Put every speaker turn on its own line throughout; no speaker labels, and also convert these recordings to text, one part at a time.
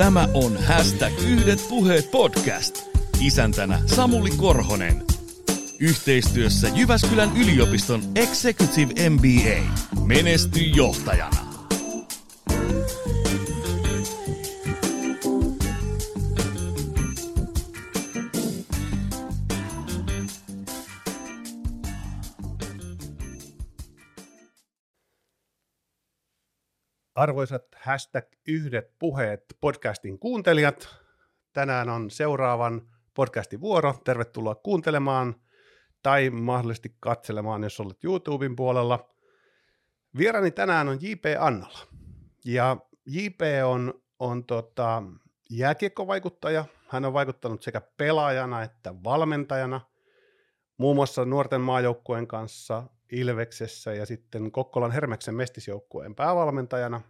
Tämä on Hashtag Yhdet puheet podcast. Isäntänä Samuli Korhonen. Yhteistyössä Jyväskylän yliopiston Executive MBA. Menesty johtajana.
Arvoisat hashtag yhdet puheet podcastin kuuntelijat, tänään on seuraavan podcastin vuoro. Tervetuloa kuuntelemaan tai mahdollisesti katselemaan, jos olet YouTuben puolella. Vierani tänään on J.P. Annala. Ja J.P. on, on tota, jääkiekkovaikuttaja. Hän on vaikuttanut sekä pelaajana että valmentajana, muun muassa nuorten maajoukkueen kanssa Ilveksessä ja sitten Kokkolan Hermeksen mestisjoukkueen päävalmentajana.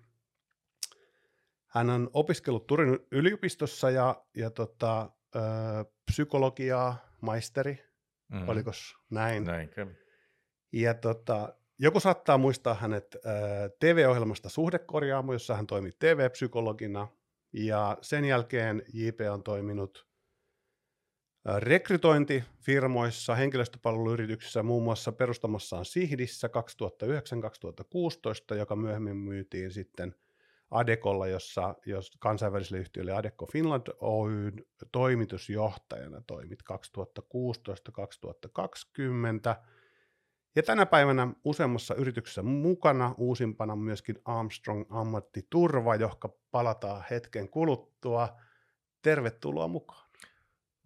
Hän on opiskellut Turin yliopistossa ja, ja tota, ö, psykologiaa, maisteri, mm. oliko näin?
Näin kävi.
Ja tota, joku saattaa muistaa hänet ö, TV-ohjelmasta Suhdekorjaamo, jossa hän toimi TV-psykologina, ja sen jälkeen JP on toiminut rekrytointifirmoissa, henkilöstöpalveluyrityksissä, muun muassa perustamassaan Sihdissä 2009-2016, joka myöhemmin myytiin sitten Adekolla, jossa jos kansainväliselle yhtiölle Adecco Finland Oyn toimitusjohtajana toimit 2016-2020. Ja tänä päivänä useammassa yrityksessä mukana, uusimpana myöskin Armstrong ammattiturva, johon palataan hetken kuluttua. Tervetuloa mukaan.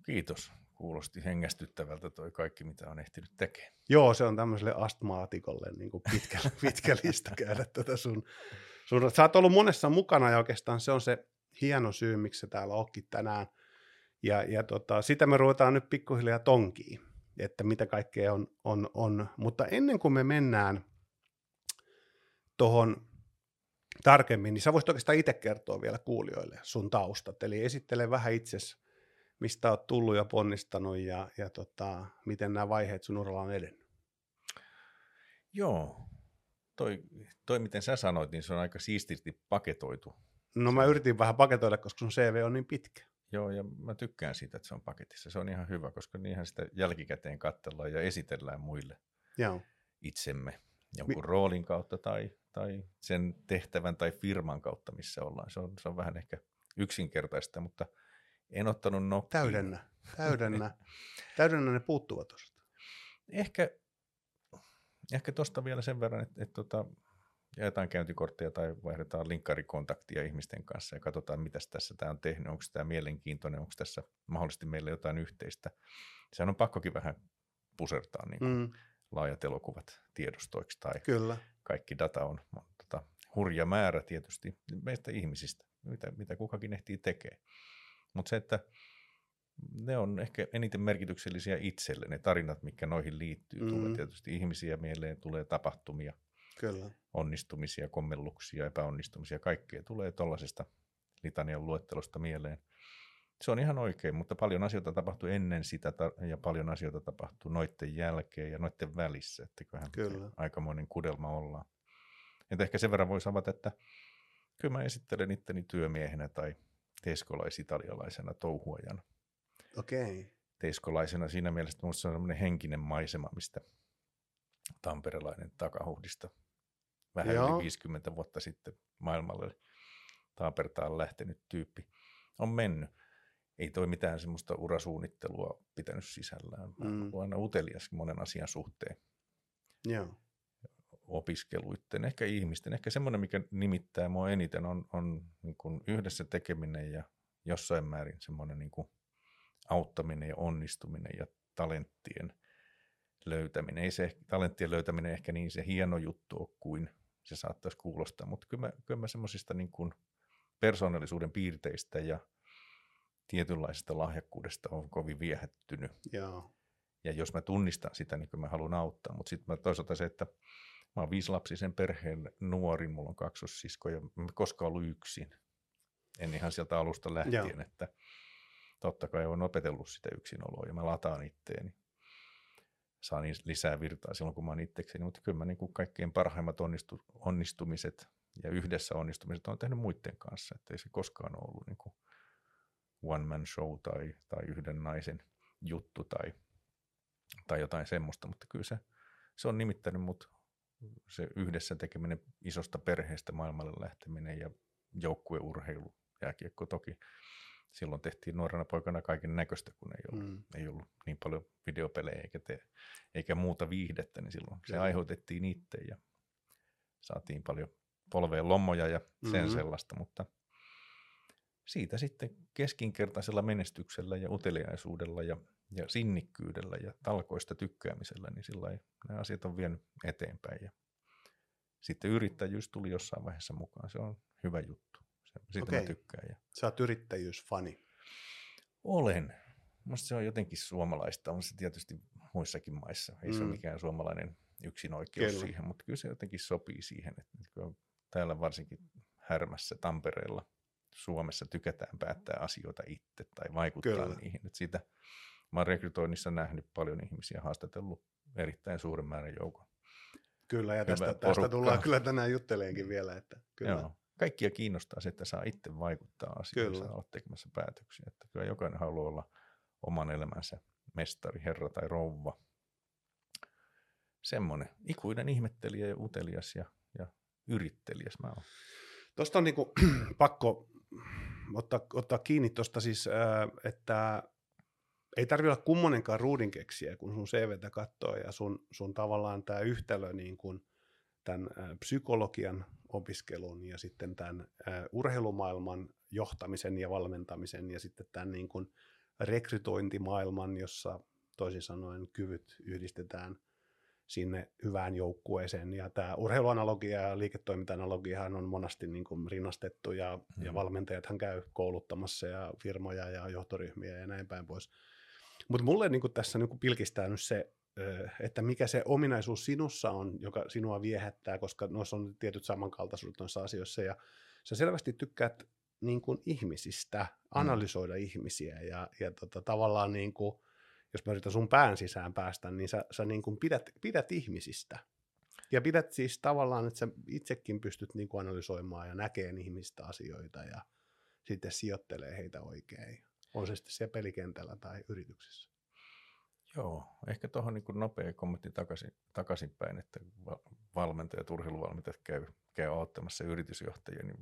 Kiitos. Kuulosti hengästyttävältä toi kaikki, mitä on ehtinyt tekemään.
Joo, se on tämmöiselle astmaatikolle niin kuin pitkä, pitkä lista käydä tätä sun, sun... Sä oot ollut monessa mukana ja oikeastaan se on se hieno syy, miksi se täällä onkin tänään. Ja, ja tota, sitä me ruvetaan nyt pikkuhiljaa tonkiin, että mitä kaikkea on, on, on. Mutta ennen kuin me mennään tuohon tarkemmin, niin sä voisit oikeastaan itse kertoa vielä kuulijoille sun taustat. Eli esittele vähän itsesi mistä olet tullut ja ponnistanut ja, ja tota, miten nämä vaiheet sun uralla on edennyt?
Joo, toi, toi miten sä sanoit, niin se on aika siististi paketoitu.
No mä yritin vähän paketoida, koska sun CV on niin pitkä.
Joo, ja mä tykkään siitä, että se on paketissa. Se on ihan hyvä, koska niinhän sitä jälkikäteen katsellaan ja esitellään muille
Joo.
itsemme jonkun Mi- roolin kautta tai, tai sen tehtävän tai firman kautta, missä ollaan. Se on, se on vähän ehkä yksinkertaista, mutta – en ottanut nokkiin.
Täydennä, täydennä. täydennä ne puuttuvat tuosta.
Ehkä, ehkä tuosta vielä sen verran, että, että tota, jaetaan käyntikortteja tai vaihdetaan linkkarikontaktia ihmisten kanssa ja katsotaan, mitä tässä tämä on tehnyt, onko tämä mielenkiintoinen, onko tässä mahdollisesti meille jotain yhteistä. Sehän on pakkokin vähän pusertaa niin mm. laajat elokuvat tiedostoiksi tai
Kyllä.
kaikki data on, on tota, hurja määrä tietysti meistä ihmisistä, mitä, mitä kukakin ehtii tekemään. Mutta se, että ne on ehkä eniten merkityksellisiä itselle, ne tarinat, mitkä noihin liittyy. Mm. Tulee tietysti ihmisiä mieleen, tulee tapahtumia,
Kyllä.
onnistumisia, kommelluksia, epäonnistumisia, kaikkea tulee tuollaisesta litanian luettelosta mieleen. Se on ihan oikein, mutta paljon asioita tapahtuu ennen sitä ja paljon asioita tapahtuu noiden jälkeen ja noiden välissä, että kyllähän kyllä. aikamoinen kudelma ollaan. Että ehkä sen verran voisi avata, että kyllä mä esittelen itteni työmiehenä tai teeskolais-italialaisena touhuajana.
Okei. Okay.
Teiskolaisena siinä mielessä, että minusta on sellainen henkinen maisema, mistä tamperelainen takahuhdista vähän Joo. yli 50 vuotta sitten maailmalle Taapertaan lähtenyt tyyppi on mennyt. Ei toi mitään semmoista urasuunnittelua pitänyt sisällään. Mm. aina utelias monen asian suhteen.
Joo
opiskeluiden, ehkä ihmisten, ehkä semmoinen, mikä nimittää mua eniten, on, on niin kuin yhdessä tekeminen ja jossain määrin semmoinen niin kuin auttaminen ja onnistuminen ja talenttien löytäminen. Ei se talenttien löytäminen ehkä niin se hieno juttu ole kuin se saattaisi kuulostaa, mutta kyllä mä, kyllä mä semmoisista niin kuin persoonallisuuden piirteistä ja tietynlaisesta lahjakkuudesta on kovin viehättynyt.
Joo.
Ja jos mä tunnistan sitä, niin mä haluan auttaa. Mutta sitten toisaalta se, että Mä oon viisilapsisen perheen nuorin, mulla on kaksossisko ja mä koskaan ollut yksin. En ihan sieltä alusta lähtien, Joo. että totta kai olen opetellut sitä yksinoloa ja mä lataan itteeni. Saan lisää virtaa silloin, kun mä oon itsekseni, mutta kyllä mä niin kuin kaikkein parhaimmat onnistu, onnistumiset ja yhdessä onnistumiset on tehnyt muiden kanssa, että ei se koskaan ole ollut niin kuin one man show tai, tai yhden naisen juttu tai, tai jotain semmoista, mutta kyllä se, se on nimittänyt mut se yhdessä tekeminen isosta perheestä maailmalle lähteminen ja joukkueurheilu, jääkiekko toki. Silloin tehtiin nuorena poikana kaiken näköistä, kun ei ollut, mm. ei ollut niin paljon videopelejä eikä, te, eikä muuta viihdettä, niin silloin Kyllä. se aiheutettiin itse ja saatiin paljon polveen lommoja ja sen mm-hmm. sellaista, mutta siitä sitten keskinkertaisella menestyksellä ja uteliaisuudella ja, ja sinnikkyydellä ja talkoista tykkäämisellä, niin sillä nämä asiat on vienyt eteenpäin. Ja sitten yrittäjyys tuli jossain vaiheessa mukaan. Se on hyvä juttu. Siitä Okei. mä tykkään. Ja...
Sä oot yrittäjyysfani.
Olen. Minusta se on jotenkin suomalaista. On se tietysti muissakin maissa. Ei mm. se ole mikään suomalainen yksinoikeus kyllä. siihen, mutta kyllä se jotenkin sopii siihen. Että täällä varsinkin Härmässä, Tampereella, Suomessa tykätään päättää asioita itse tai vaikuttaa kyllä. niihin. Että siitä, mä olen rekrytoinnissa nähnyt paljon ihmisiä, haastatellut erittäin suuren määrän joukon.
Kyllä, ja tästä, tästä tullaan kyllä tänään jutteleenkin vielä. Että kyllä. Joo.
Kaikkia kiinnostaa se, että saa itse vaikuttaa asioihin, saa olla tekemässä päätöksiä. Että kyllä jokainen haluaa olla oman elämänsä mestari, herra tai rouva. Semmoinen ikuinen ihmettelijä ja utelias ja, ja yrittelijäs mä oon.
Tuosta on niinku, pakko ottaa, ottaa kiinni tuosta siis, että ei tarvitse olla kummonenkaan ruudinkeksiä, kun sun CVtä katsoo ja sun, sun tavallaan tämä yhtälö niin kuin tämän psykologian opiskelun ja sitten tämän urheilumaailman johtamisen ja valmentamisen ja sitten tämän niin kuin rekrytointimaailman, jossa toisin sanoen kyvyt yhdistetään – sinne hyvään joukkueeseen. Ja tämä urheiluanalogia ja liiketoiminta-analogiahan on monasti niin kuin rinnastettu ja, mm. ja valmentajathan käy kouluttamassa ja firmoja ja johtoryhmiä ja näin päin pois. Mutta mulle niin kuin tässä niin kuin pilkistää nyt se, että mikä se ominaisuus sinussa on, joka sinua viehättää, koska noissa on tietyt samankaltaisuudet noissa asioissa ja sä selvästi tykkäät niin kuin ihmisistä, mm. analysoida mm. ihmisiä ja, ja tota, tavallaan niin kuin, jos mä yritän sun pään sisään päästä, niin sä, sä niin kuin pidät, pidät ihmisistä. Ja pidät siis tavallaan, että sä itsekin pystyt niin kuin analysoimaan ja näkemään ihmistä asioita ja sitten sijoittelee heitä oikein. On se sitten siellä pelikentällä tai yrityksessä.
Joo, ehkä tuohon niin nopea kommentti takaisin, takaisinpäin, että valmentajat, urheiluvalmentajat käy, käy auttamassa yritysjohtajia, niin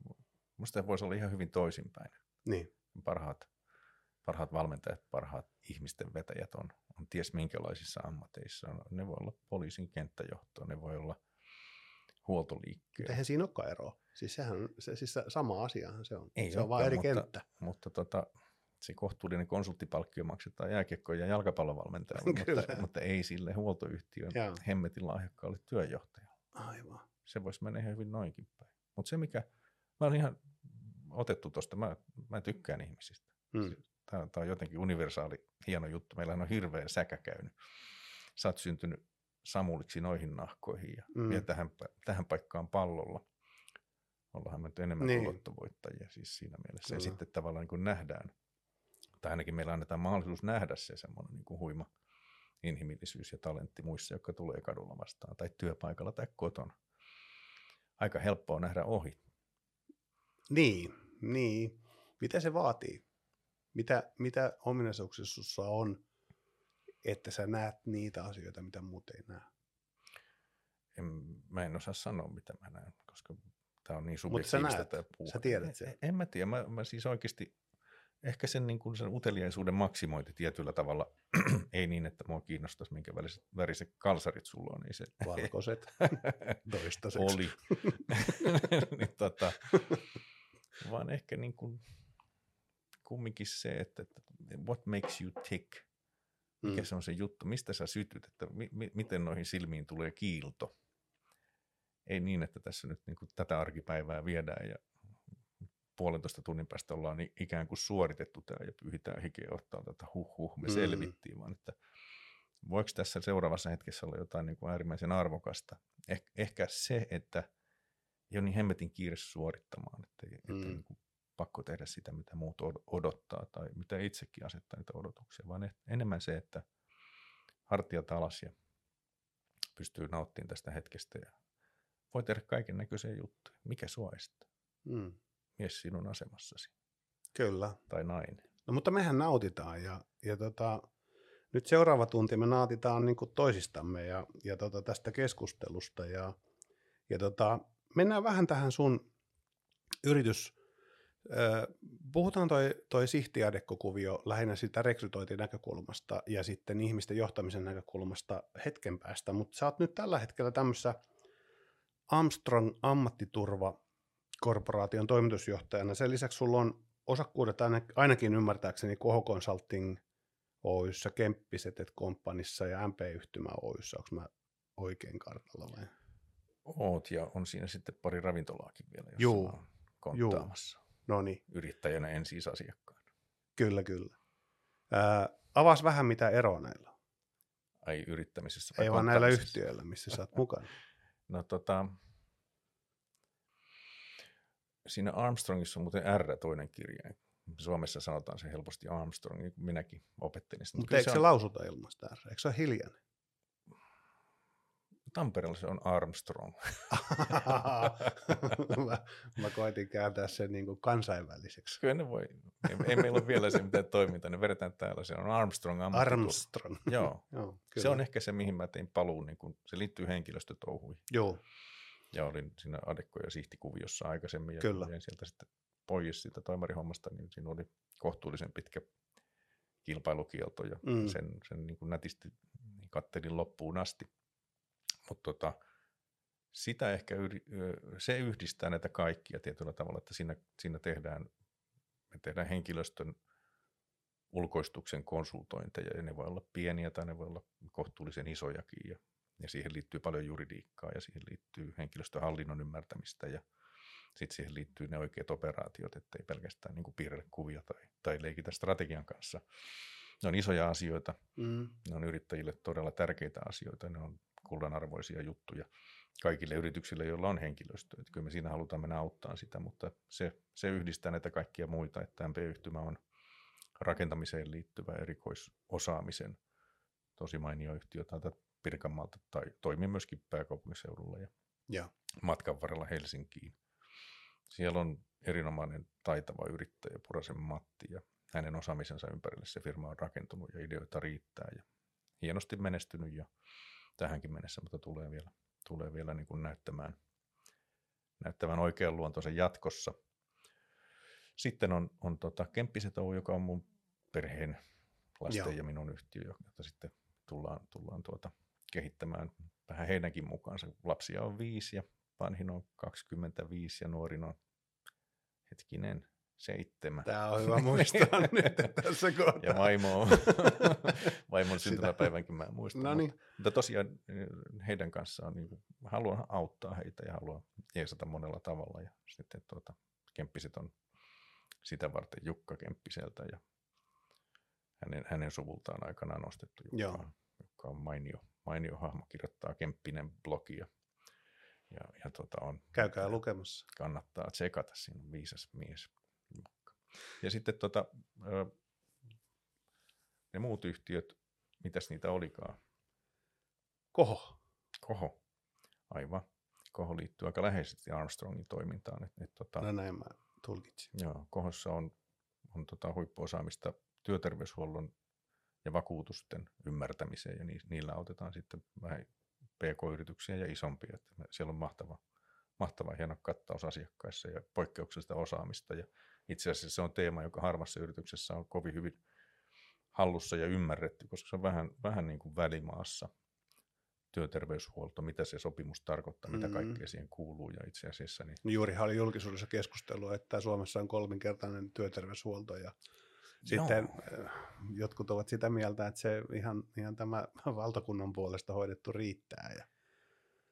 minusta voisi olla ihan hyvin toisinpäin.
Niin.
Parhaat parhaat valmentajat, parhaat ihmisten vetäjät on, on ties minkälaisissa ammateissa. Ne voi olla poliisin kenttäjohtoa, ne voi olla huoltoliikkeen.
Eihän siinä olekaan eroa. Siis sehän se, siis sama asiahan se on. Ei se on vain eri mutta, kenttä.
Mutta tota, se kohtuullinen konsulttipalkkio maksetaan jääkiekko- ja jalkapallovalmentajalle, mutta, mutta ei sille huoltoyhtiön Joo. hemmetin lahjakkaalle työjohtajalle.
Aivan.
Se voisi mennä ihan hyvin noinkin päin. Mutta se, mikä, mä olen ihan otettu tuosta, mä, mä tykkään ihmisistä. Hmm. Tämä, tämä on jotenkin universaali, hieno juttu. Meillä on hirveä säkä käynyt. Sä oot syntynyt Samuliksi noihin nahkoihin ja mm. vielä tähän, tähän paikkaan pallolla. Ollaan me nyt enemmän niin. lottovoittajia siis siinä mielessä. Kyllä. Ja sitten tavallaan niin kuin nähdään, tai ainakin meillä annetaan mahdollisuus nähdä se semmoinen niin kuin huima inhimillisyys ja talentti muissa, jotka tulee kadulla vastaan, tai työpaikalla tai kotona. Aika helppoa nähdä ohi.
Niin, niin. Mitä se vaatii? Mitä, mitä ominaisuuksissa on, että sä näet niitä asioita, mitä muut ei näe?
En, mä en osaa sanoa, mitä mä näen, koska tämä on niin subjektiivista.
Mutta sä näet, sä tiedät sen.
En, en mä tiedä, mä, mä siis oikeasti ehkä sen, niin kuin sen uteliaisuuden maksimointi tietyllä tavalla, ei niin, että mua kiinnostaisi, minkä väriset, väriset kalsarit sulla on. Niin se,
Valkoiset, toistaiseksi.
Oli. niin, tota, vaan ehkä niin kuin, kumminkin se, että, että what makes you tick, mikä mm. se on se juttu, mistä sä sytyt, että mi, mi, miten noihin silmiin tulee kiilto. Ei niin, että tässä nyt niin kuin tätä arkipäivää viedään ja puolentoista tunnin päästä ollaan ikään kuin suoritettu tämä ja pyhitään hikeä ottaa tätä huh huh, me mm. selvittiin, vaan että voiko tässä seuraavassa hetkessä olla jotain niin kuin äärimmäisen arvokasta. Eh, ehkä se, että ei ole niin hemmetin kiire suorittamaan, että, mm. että niin kuin pakko tehdä sitä, mitä muut odottaa tai mitä itsekin asettaa niitä odotuksia, vaan enemmän se, että hartiat alas ja pystyy nauttimaan tästä hetkestä ja voi tehdä kaiken näköisiä juttuja. Mikä sua estää?
Mm.
Mies sinun asemassasi
Kyllä.
tai nainen.
No mutta mehän nautitaan ja, ja tota, nyt seuraava tunti me nautitaan niin toisistamme ja, ja tota, tästä keskustelusta ja, ja tota, mennään vähän tähän sun yritys, Puhutaan toi, toi sihtiadekkokuvio lähinnä sitä rekrytointinäkökulmasta ja sitten ihmisten johtamisen näkökulmasta hetken päästä, mutta sä oot nyt tällä hetkellä tämmöisessä Armstrong ammattiturva korporaation toimitusjohtajana. Sen lisäksi sulla on osakkuudet ainakin ymmärtääkseni Koho Consulting Oyssä, Kemppiset Companyssa ja MP-yhtymä Oyssä. Onko mä oikein kartalla vai?
Oot ja on siinä sitten pari ravintolaakin vielä, jos
Juu.
konttaamassa.
No niin.
Yrittäjänä en siis asiakkaan.
Kyllä, kyllä. Ää, avas vähän mitä eroa näillä on.
Ai yrittämisessä vai
Ei vaan näillä yhtiöillä, missä sä oot mukana.
No tota, siinä Armstrongissa on muuten R toinen kirjain. Suomessa sanotaan se helposti Armstrong, niin kuin minäkin opettelin sitä.
Mutta eikö se,
on,
lausuta ilmasta R? Eikö se ole hiljainen?
Tampereella se on Armstrong.
mä, mä koitin kääntää sen niin kuin kansainväliseksi.
Kyllä ne voi. Ei, ei meillä ole vielä se mitään toimintaa. Ne vedetään täällä. Se on Armstrong.
Armstrong.
Joo.
Joo
se on ehkä se, mihin mä tein paluun. Niin kun, se liittyy henkilöstötouhuihin.
Joo.
Ja olin siinä adekko- ja sihtikuviossa aikaisemmin. Ja
Kyllä.
kun sieltä sitten pois siitä toimarihommasta, niin siinä oli kohtuullisen pitkä kilpailukielto ja
Mm.
sen, sen niin kuin nätisti kattelin loppuun asti. Mutta tota, sitä ehkä yri, se yhdistää näitä kaikkia tietyllä tavalla, että siinä, siinä tehdään, me tehdään henkilöstön ulkoistuksen konsultointeja, ja ne voi olla pieniä tai ne voi olla kohtuullisen isojakin, ja, ja siihen liittyy paljon juridiikkaa, ja siihen liittyy henkilöstöhallinnon ymmärtämistä, ja sitten siihen liittyy ne oikeat operaatiot, ettei pelkästään niin piirrellä kuvia tai, tai leikitä strategian kanssa. Ne on isoja asioita,
Mm.
ne on yrittäjille todella tärkeitä asioita, ne on kullanarvoisia juttuja kaikille yrityksille, joilla on henkilöstö. Että kyllä me siinä halutaan mennä auttaa sitä, mutta se, se yhdistää näitä kaikkia muita, että MP-yhtymä on rakentamiseen liittyvä erikoisosaamisen tosi mainio yhtiö täältä Pirkanmaalta tai toimii myöskin pääkaupunkiseudulla ja
Joo.
matkan varrella Helsinkiin. Siellä on erinomainen taitava yrittäjä Purasen Matti ja hänen osaamisensa ympärille se firma on rakentunut ja ideoita riittää ja hienosti menestynyt jo tähänkin mennessä, mutta tulee vielä, tulee vielä niin kuin näyttämään, näyttämään oikean luontoisen jatkossa. Sitten on, on tota Kemppiset Oy, joka on mun perheen lasten
Joo.
ja minun yhtiö, jota sitten tullaan, tullaan tuota kehittämään vähän heidänkin mukaansa. Lapsia on viisi ja vanhin on 25 ja nuorin on hetkinen seitsemän.
Tämä on hyvä muistaa nyt tässä kohtaa.
Ja vaimo on, vaimon syntymäpäivänkin mä en muista.
No
mutta,
niin,
mutta tosiaan eh, heidän kanssaan niin haluan auttaa heitä ja haluan jeesata monella tavalla. Ja sitten tuota, Kemppiset on sitä varten Jukka Kemppiseltä ja hänen, hänen suvultaan aikanaan nostettu Jukka,
Joo.
on, Jukka on mainio, mainio hahmo, kirjoittaa Kemppinen blogia. Ja, ja tota on,
käykää lukemassa.
kannattaa tsekata, siinä on viisas mies. Ja sitten tota, ne muut yhtiöt, mitäs niitä olikaan?
Koho.
Koho, aivan. Koho liittyy aika läheisesti Armstrongin toimintaan. Et, et, tota,
No näin mä tulkitsin.
joo, Kohossa on, on tota huippuosaamista työterveyshuollon ja vakuutusten ymmärtämiseen, ja ni, niillä autetaan sitten vähän pk-yrityksiä ja isompia. Että me- siellä on mahtava, mahtava hieno kattaus asiakkaissa ja poikkeuksellista osaamista. Ja itse asiassa se on teema, joka harvassa yrityksessä on kovin hyvin hallussa ja ymmärretty, koska se on vähän, vähän niin kuin välimaassa työterveyshuolto, mitä se sopimus tarkoittaa, mitä
Mm.
kaikkea siihen kuuluu ja itse asiassa niin
Juurihan oli julkisuudessa keskustelua, että Suomessa on kolminkertainen työterveyshuolto ja sitten äh, jotkut ovat sitä mieltä, että se ihan, ihan tämä valtakunnan puolesta hoidettu riittää. Ja,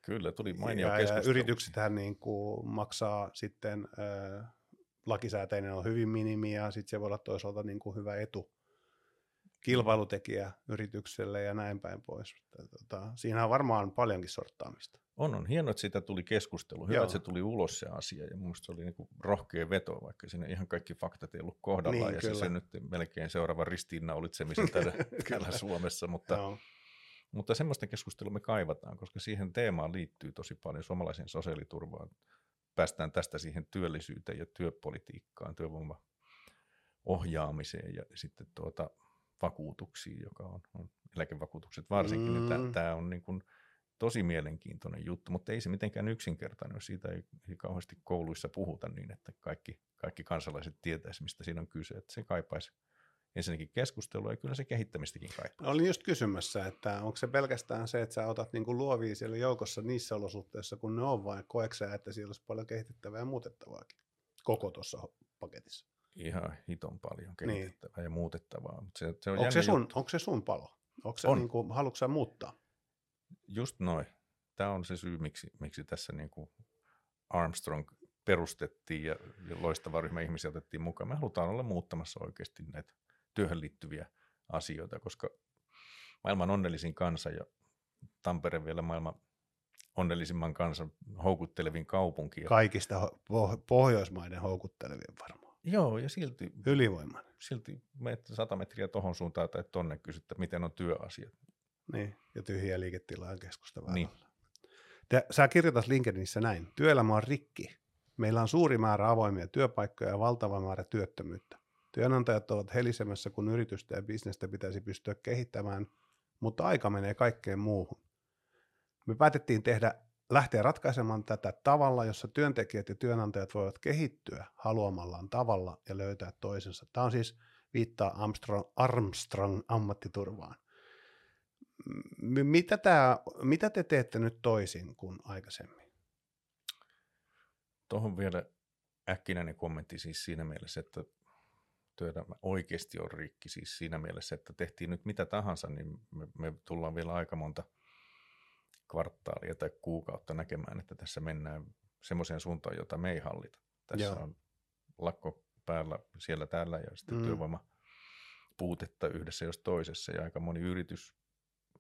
Kyllä, tuli mainio
ja, ja
keskustelu.
yrityksethän niin kuin maksaa sitten, äh, lakisääteinen on hyvin minimi ja sitten se voi olla toisaalta niin kuin hyvä etu kilpailutekijä yritykselle ja näin päin pois. Tota, siinä on varmaan paljonkin sorttaamista.
On, on hienoa, että siitä tuli keskustelu. Hyvä,
Joo.
että se tuli ulos se asia. Ja mielestä se oli niin rohkea veto, vaikka siinä ihan kaikki faktat ei ollut kohdallaan.
Niin,
ja
kyllä.
se synnytti melkein seuraava ristiinnaulitsemisen täällä, täällä Suomessa. Mutta,
Joo.
Mutta semmoista keskustelua me kaivataan, koska siihen teemaan liittyy tosi paljon suomalaisen sosiaaliturvaan. Päästään tästä siihen työllisyyteen ja työpolitiikkaan, työvoiman ohjaamiseen ja sitten tuota vakuutuksiin, joka on, on eläkevakuutukset varsinkin. Mm. Niin Tämä on niin kuin tosi mielenkiintoinen juttu, mutta ei se mitenkään yksinkertainen, jos siitä ei, ei kauheasti kouluissa puhuta niin, että kaikki, kaikki kansalaiset tietäisi, mistä siinä on kyse. Että se kaipaisi ensinnäkin keskustelua ja kyllä se kehittämistäkin kaipaa.
Olin just kysymässä, että onko se pelkästään se, että sä otat niin kuin luovia siellä joukossa niissä olosuhteissa, kun ne on, vai koeksä, että siellä olisi paljon kehitettävää ja muutettavaakin koko tuossa paketissa?
Ihan hiton paljon niin. kehitettävää niin. ja muutettavaa. Mutta se, se on
onko, se sun, onko se sun palo? Onko se on. Niin kuin, haluatko sä muuttaa?
Just noin. Tämä on se syy, miksi, miksi tässä niin kuin Armstrong perustettiin ja, ja loistava ryhmä ihmisiä otettiin mukaan. Me halutaan olla muuttamassa oikeasti näitä työhön liittyviä asioita, koska maailman onnellisin kansa ja Tampere vielä maailman onnellisimman kansan houkuttelevin kaupunki.
Kaikista ho- Pohjoismaiden houkuttelevin varmaan.
Joo, ja silti...
Ylivoimainen.
Silti menet sata metriä tohon suuntaan tai tonne kysyttä, miten on työasiat.
Niin, ja tyhjiä liiketilaa keskusta Niin. Te, sä kirjoitat LinkedInissä näin. Työelämä on rikki. Meillä on suuri määrä avoimia työpaikkoja ja valtava määrä työttömyyttä. Työnantajat ovat helisemässä, kun yritystä ja bisnestä pitäisi pystyä kehittämään, mutta aika menee kaikkeen muuhun. Me päätettiin tehdä, lähteä ratkaisemaan tätä tavalla, jossa työntekijät ja työnantajat voivat kehittyä haluamallaan tavalla ja löytää toisensa. Tämä on siis viittaa Armstrong, Armstrong ammattiturvaan. Mitä, tämä, mitä te teette nyt toisin kuin aikaisemmin?
Tuohon vielä äkkinäinen kommentti siis siinä mielessä, että työelämä oikeasti on rikki siis siinä mielessä, että tehtiin nyt mitä tahansa, niin me, me tullaan vielä aika monta kvartaalia tai kuukautta näkemään, että tässä mennään semmoiseen suuntaan, jota me ei hallita. Tässä Joo. on lakko päällä siellä täällä ja sitten mm. työvoima puutetta yhdessä jos toisessa ja aika moni yritys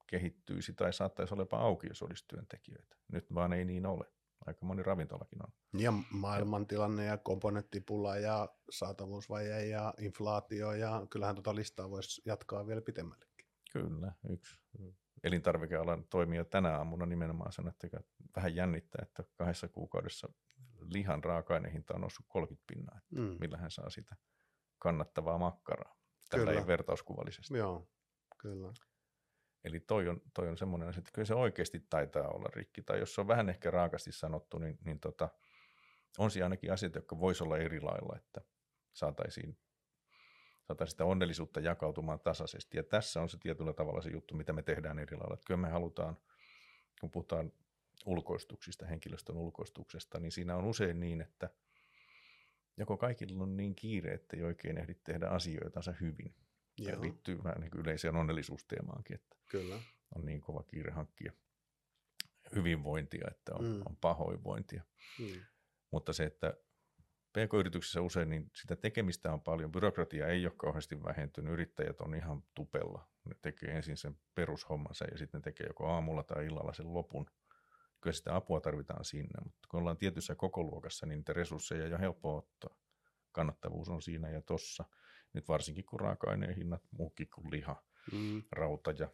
kehittyisi tai saattaisi olla jopa auki, jos olisi työntekijöitä. Nyt vaan ei niin ole aika moni ravintolakin on.
Ja maailmantilanne ja komponenttipula ja saatavuusvaje ja inflaatio ja kyllähän tuota listaa voisi jatkaa vielä pitemmällekin.
Kyllä, yksi elintarvikealan toimija tänä aamuna nimenomaan sanoi, että vähän jännittää, että kahdessa kuukaudessa lihan raaka-ainehinta on noussut 30 pinnaa, että mm. millä hän saa sitä kannattavaa makkaraa. Tällä ei vertauskuvallisesti.
Joo, kyllä.
Eli toi on, toi on semmoinen asia, että kyllä se oikeasti taitaa olla rikki. Tai jos se on vähän ehkä raakasti sanottu, niin, niin tota, on siellä ainakin asiat, jotka voisi olla eri lailla, että saataisiin, saataisiin sitä onnellisuutta jakautumaan tasaisesti. Ja tässä on se tietyllä tavalla se juttu, mitä me tehdään eri lailla. Että kyllä me halutaan, kun puhutaan ulkoistuksista, henkilöstön ulkoistuksesta, niin siinä on usein niin, että joko kaikilla on niin kiire, että ei oikein ehdi tehdä asioitansa hyvin. Joo. liittyy vähän niin yleiseen onnellisuusteemaankin, että
Kyllä.
on niin kova kiire hankkia hyvinvointia, että on, mm. on pahoinvointia. Mm. Mutta se, että PK-yrityksissä usein niin sitä tekemistä on paljon, byrokratia ei ole kauheasti vähentynyt, yrittäjät on ihan tupella. Ne tekee ensin sen perushommansa ja sitten tekee joko aamulla tai illalla sen lopun. Kyllä sitä apua tarvitaan sinne, mutta kun ollaan tietyssä kokoluokassa, niin niitä resursseja ja helppo ottaa. Kannattavuus on siinä ja tossa. Nyt varsinkin kun raaka-aineen hinnat muukin kuin liha, mm. rauta ja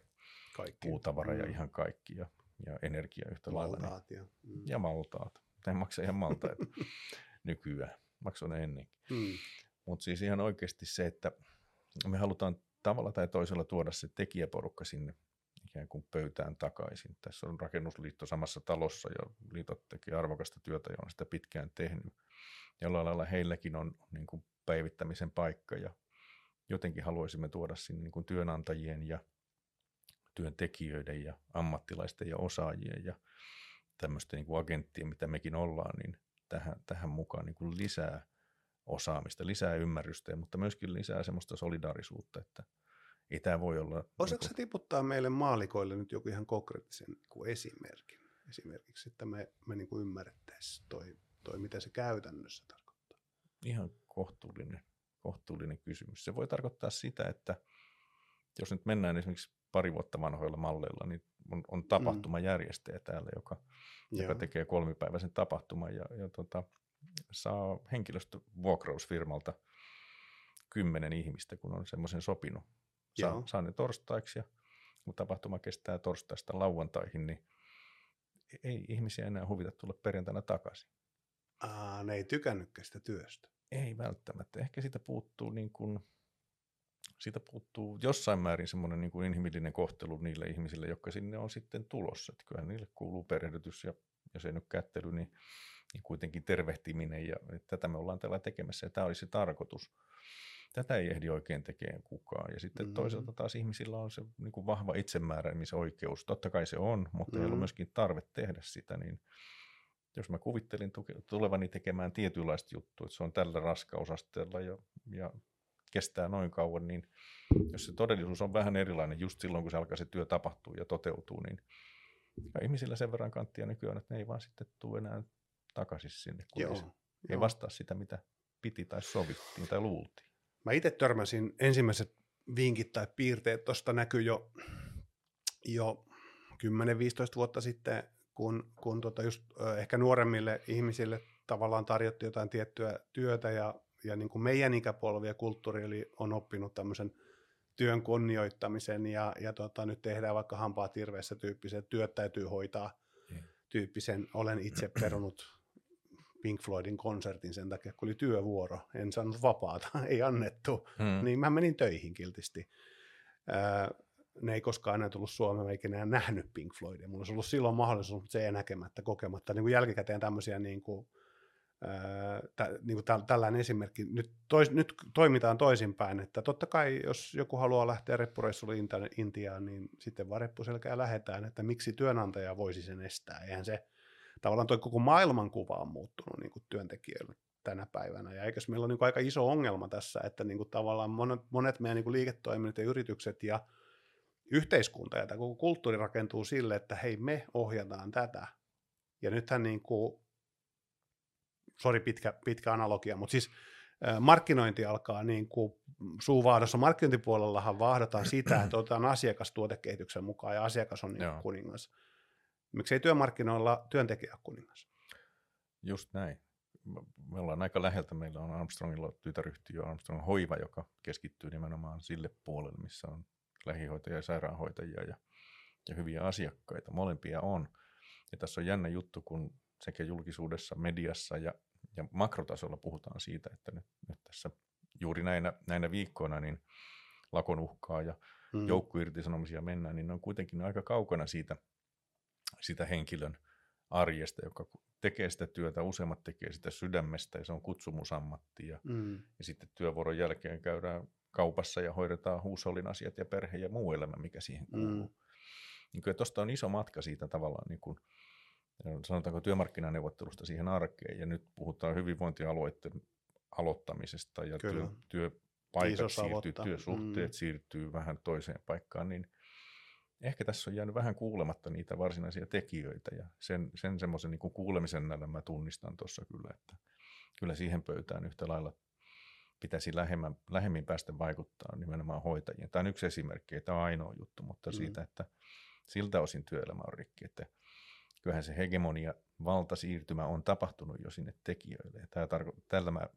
kaikki. puutavara mm. ja ihan kaikki ja, ja energia yhtä
lailla. Niin- maltaat ja,
mm. ja maltaat. En maksa ihan maltaita nykyään, maksan ne ennenkin. Mm. Mutta siis ihan oikeasti se, että me halutaan tavalla tai toisella tuoda se tekijäporukka sinne ikään kuin pöytään takaisin. Tässä on rakennusliitto samassa talossa ja liitot tekee arvokasta työtä ja on sitä pitkään tehnyt. Jollain lailla heilläkin on niin kuin päivittämisen paikka ja jotenkin haluaisimme tuoda sinne niin kuin työnantajien ja työntekijöiden ja ammattilaisten ja osaajien ja tämmöisten niin kuin agenttien, mitä mekin ollaan, niin tähän, tähän mukaan niin kuin lisää osaamista, lisää ymmärrystä, mutta myöskin lisää semmoista solidaarisuutta, että ei tämä voi olla...
Osaatko niin kuin... tiputtaa meille maalikoille nyt joku ihan konkreettisen niin esimerkin? Esimerkiksi, että me, me niin ymmärrettäisiin toi, toi, mitä se käytännössä tarkoittaa.
Ihan kohtuullinen kohtuullinen kysymys. Se voi tarkoittaa sitä, että jos nyt mennään esimerkiksi pari vuotta vanhoilla malleilla, niin on, on mm. tapahtumajärjestäjä täällä, joka, joka tekee kolmipäiväisen tapahtuman ja, ja tota, saa henkilöstövuokrausfirmalta kymmenen ihmistä, kun on semmoisen sopinut. Saa, saa ne torstaiksi ja kun tapahtuma kestää torstaista lauantaihin, niin ei ihmisiä enää huvita tulla perjantaina takaisin.
Aa, ne ei tykännytkään sitä työstä.
Ei välttämättä. Ehkä siitä puuttuu, niin kuin, siitä puuttuu jossain määrin semmoinen niin kuin inhimillinen kohtelu niille ihmisille, jotka sinne on sitten tulossa. Että kyllähän niille kuuluu perehdytys ja jos ei nyt kättely, niin, niin kuitenkin tervehtiminen ja tätä me ollaan täällä tekemässä ja tämä olisi se tarkoitus. Tätä ei ehdi oikein tekemään kukaan. Ja sitten mm-hmm. toisaalta taas ihmisillä on se niin kuin vahva itsemääräämisoikeus. Totta kai se on, mutta mm-hmm. ei ole myöskin tarve tehdä sitä, niin jos mä kuvittelin tulevani tekemään tietynlaista juttua, että se on tällä raskausasteella ja, ja kestää noin kauan, niin jos se todellisuus on vähän erilainen just silloin, kun se alkaa se työ tapahtuu ja toteutuu, niin ihmisillä sen verran kanttia nykyään, että ne ei vaan sitten tule enää takaisin sinne, kun Joo. ei, ei vastaa sitä, mitä piti tai sovittiin tai luultiin.
Mä itse törmäsin ensimmäiset vinkit tai piirteet, tuosta näkyy jo, jo 10-15 vuotta sitten, kun, kun tota just, ehkä nuoremmille ihmisille tavallaan tarjottiin jotain tiettyä työtä ja, ja niin kuin meidän ikäpolvi ja kulttuuri eli on oppinut tämmöisen työn kunnioittamisen ja, ja tota, nyt tehdään vaikka hampaa tirveessä tyyppisen, työt täytyy hoitaa mm. tyyppisen. Olen itse perunut Pink Floydin konsertin sen takia, kun oli työvuoro, en saanut vapaata, ei annettu, hmm. niin mä menin töihin kiltisti. Ne ei koskaan enää tullut Suomeen, eikä enää nähnyt Pink Floydia. Mulla olisi ollut silloin mahdollisuus, mutta se ei näkemättä, kokematta. Niin kuin jälkikäteen tämmöisiä niin kuin, tä, niin kuin täl, tällainen esimerkki. Nyt, tois, nyt toimitaan toisinpäin, että totta kai jos joku haluaa lähteä reppureissulle Intiaan, niin sitten vaan reppuselkää lähetään, että miksi työnantaja voisi sen estää. Eihän se, tavallaan tuo koko maailmankuva on muuttunut niin kuin työntekijöille tänä päivänä. Ja eikös meillä ole niin kuin aika iso ongelma tässä, että niin kuin tavallaan monet, monet meidän niin kuin ja yritykset ja yhteiskunta ja tämä koko kulttuuri rakentuu sille, että hei me ohjataan tätä. Ja nythän niin kuin, sori pitkä, pitkä analogia, mutta siis markkinointi alkaa niin kuin suuvaahdossa. Markkinointipuolellahan vaahdotaan sitä, että otetaan asiakas tuotekehityksen mukaan ja asiakas on niin kuningas. Miksei työmarkkinoilla työntekijä kuningas?
Just näin. Me ollaan aika läheltä. Meillä on Armstrongilla tytäryhtiö Armstrong Hoiva, joka keskittyy nimenomaan sille puolelle, missä on lähihoitajia ja sairaanhoitajia ja, ja hyviä asiakkaita. Molempia on. Ja tässä on jännä juttu, kun sekä julkisuudessa, mediassa ja, ja makrotasolla puhutaan siitä, että nyt, nyt tässä juuri näinä, näinä viikkoina niin lakon uhkaa ja mm. joukkuirtisanomisia mennään, niin ne on kuitenkin aika kaukana siitä sitä henkilön arjesta, joka tekee sitä työtä, useimmat tekee sitä sydämestä ja se on kutsumusammatti ja, mm. ja sitten työvuoron jälkeen käydään kaupassa ja hoidetaan huusollin asiat ja perhe ja muu elämä, mikä siihen mm. kuuluu. Mm. Niin kyllä tuosta on iso matka siitä tavallaan niin kuin, sanotaanko työmarkkinaneuvottelusta siihen arkeen ja nyt puhutaan hyvinvointialueiden aloittamisesta ja työ, työpaikat siirtyy, työsuhteet mm. siirtyy vähän toiseen paikkaan, niin ehkä tässä on jäänyt vähän kuulematta niitä varsinaisia tekijöitä ja sen, sen semmoisen niin kuulemisen näillä mä tunnistan tuossa kyllä, että kyllä siihen pöytään yhtä lailla pitäisi lähemmän, lähemmin päästä vaikuttaa nimenomaan hoitajien. Tämä on yksi esimerkki, ei tämä on ainoa juttu, mutta mm. siitä, että siltä osin työelämä on rikki, että kyllähän se hegemonia, valtasiirtymä on tapahtunut jo sinne tekijöille. Ja tämä tarko- tällä mä,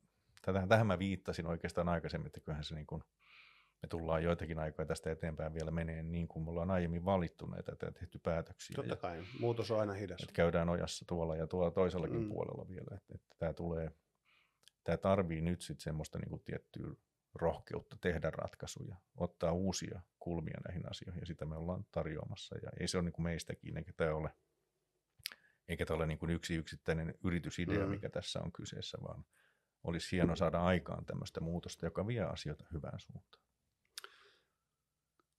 tähän, tähän mä viittasin oikeastaan aikaisemmin, että kyllähän se niin kuin – me tullaan joitakin aikoja tästä eteenpäin vielä menee niin kuin me ollaan aiemmin valittu näitä ja tehty päätöksiä.
Totta kai, ja, muutos on aina hidas.
Että käydään ojassa tuolla ja tuolla toisellakin mm. puolella vielä, että, että tämä tulee, tämä tarvii nyt sitten semmoista niin kuin tiettyä rohkeutta tehdä ratkaisuja, ottaa uusia kulmia näihin asioihin ja sitä me ollaan tarjoamassa ja ei se ole niin kuin meistäkin, eikä tämä ole, eikä tämä ole niin kuin yksi yksittäinen yritysidea, mm. mikä tässä on kyseessä, vaan olisi hieno saada aikaan tämmöistä muutosta, joka vie asioita hyvään suuntaan.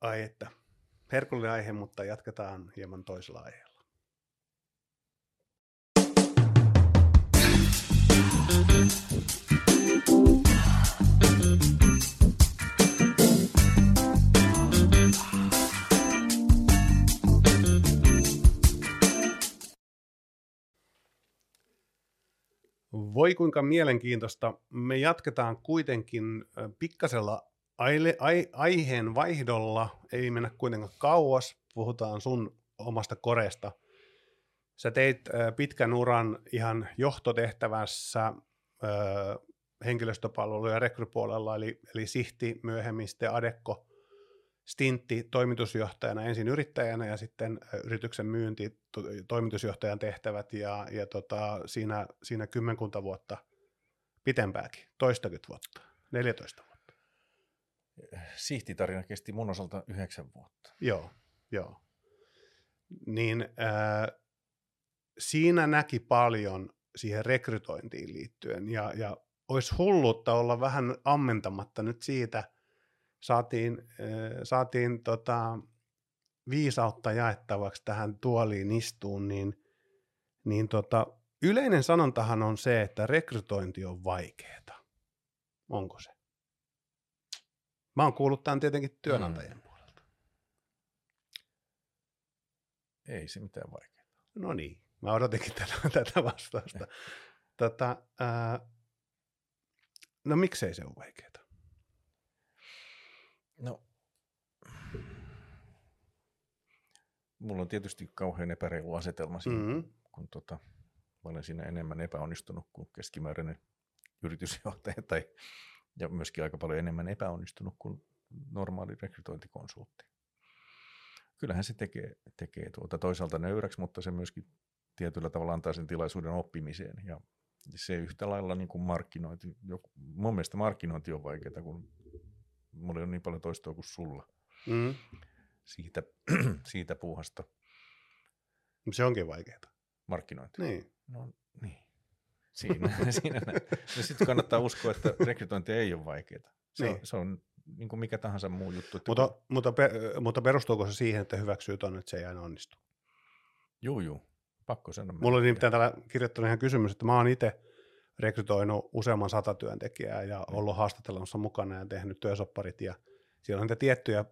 Ai että. Herkullinen aihe, mutta jatketaan hieman toisella aiheella. Voi kuinka mielenkiintoista. Me jatketaan kuitenkin pikkasella aile, ai, aiheen vaihdolla ei mennä kuitenkaan kauas, puhutaan sun omasta koresta. Sä teit pitkän uran ihan johtotehtävässä henkilöstöpalvelu- ja rekrypuolella, eli, eli Sihti, myöhemmin sitten Adekko stintti toimitusjohtajana, ensin yrittäjänä ja sitten yrityksen myynti, to, toimitusjohtajan tehtävät ja, ja tota, siinä, siinä kymmenkunta vuotta pitempääkin, toistakymmentä vuotta, 14 vuotta.
Sihtitarina kesti mun osalta yhdeksän vuotta.
Joo, joo. Niin äh, siinä näki paljon siihen rekrytointiin liittyen ja, ja olisi hullutta olla vähän ammentamatta nyt siitä, saatiin, saatiin tota, viisautta jaettavaksi tähän tuoliin istuun, niin, niin tota, yleinen sanontahan on se, että rekrytointi on vaikeaa. Onko se? Mä oon kuullut tämän tietenkin työnantajien mm. puolelta.
Ei se mitään vaikeaa.
No niin, mä odotinkin tätä, tätä vastausta. tota, ää, no miksei se ole vaikeaa?
No, mulla on tietysti kauhean epäreilu asetelma siinä, mm-hmm. kun tota, mä olen siinä enemmän epäonnistunut kuin keskimääräinen yritysjohtaja tai ja myöskin aika paljon enemmän epäonnistunut kuin normaali rekrytointikonsultti. Kyllähän se tekee, tekee tuota toisaalta nöyräksi, mutta se myöskin tietyllä tavalla antaa sen tilaisuuden oppimiseen. Ja se yhtä lailla niin kuin markkinointi. Mun mielestä markkinointi on vaikeaa, kun mulla on niin paljon toistoa kuin sulla mm. siitä, siitä puuhasta.
Se onkin vaikeaa.
Markkinointi.
Niin.
No niin. Siinä, siinä ja sitten kannattaa uskoa, että rekrytointi ei ole vaikeaa. Se, niin. se on niin kuin mikä tahansa muu juttu.
Mutta, kun... mutta, pe, mutta perustuuko se siihen, että hyväksyy tuonne, että se ei aina onnistu?
Juu, juu. Pakko sanoa.
Mulla oli nimittäin täällä kirjoittanut ihan kysymys, että mä oon itse rekrytoinut useamman sata työntekijää ja mm. ollut haastattelussa mukana ja tehnyt työsopparit ja siellä on niitä tiettyjä,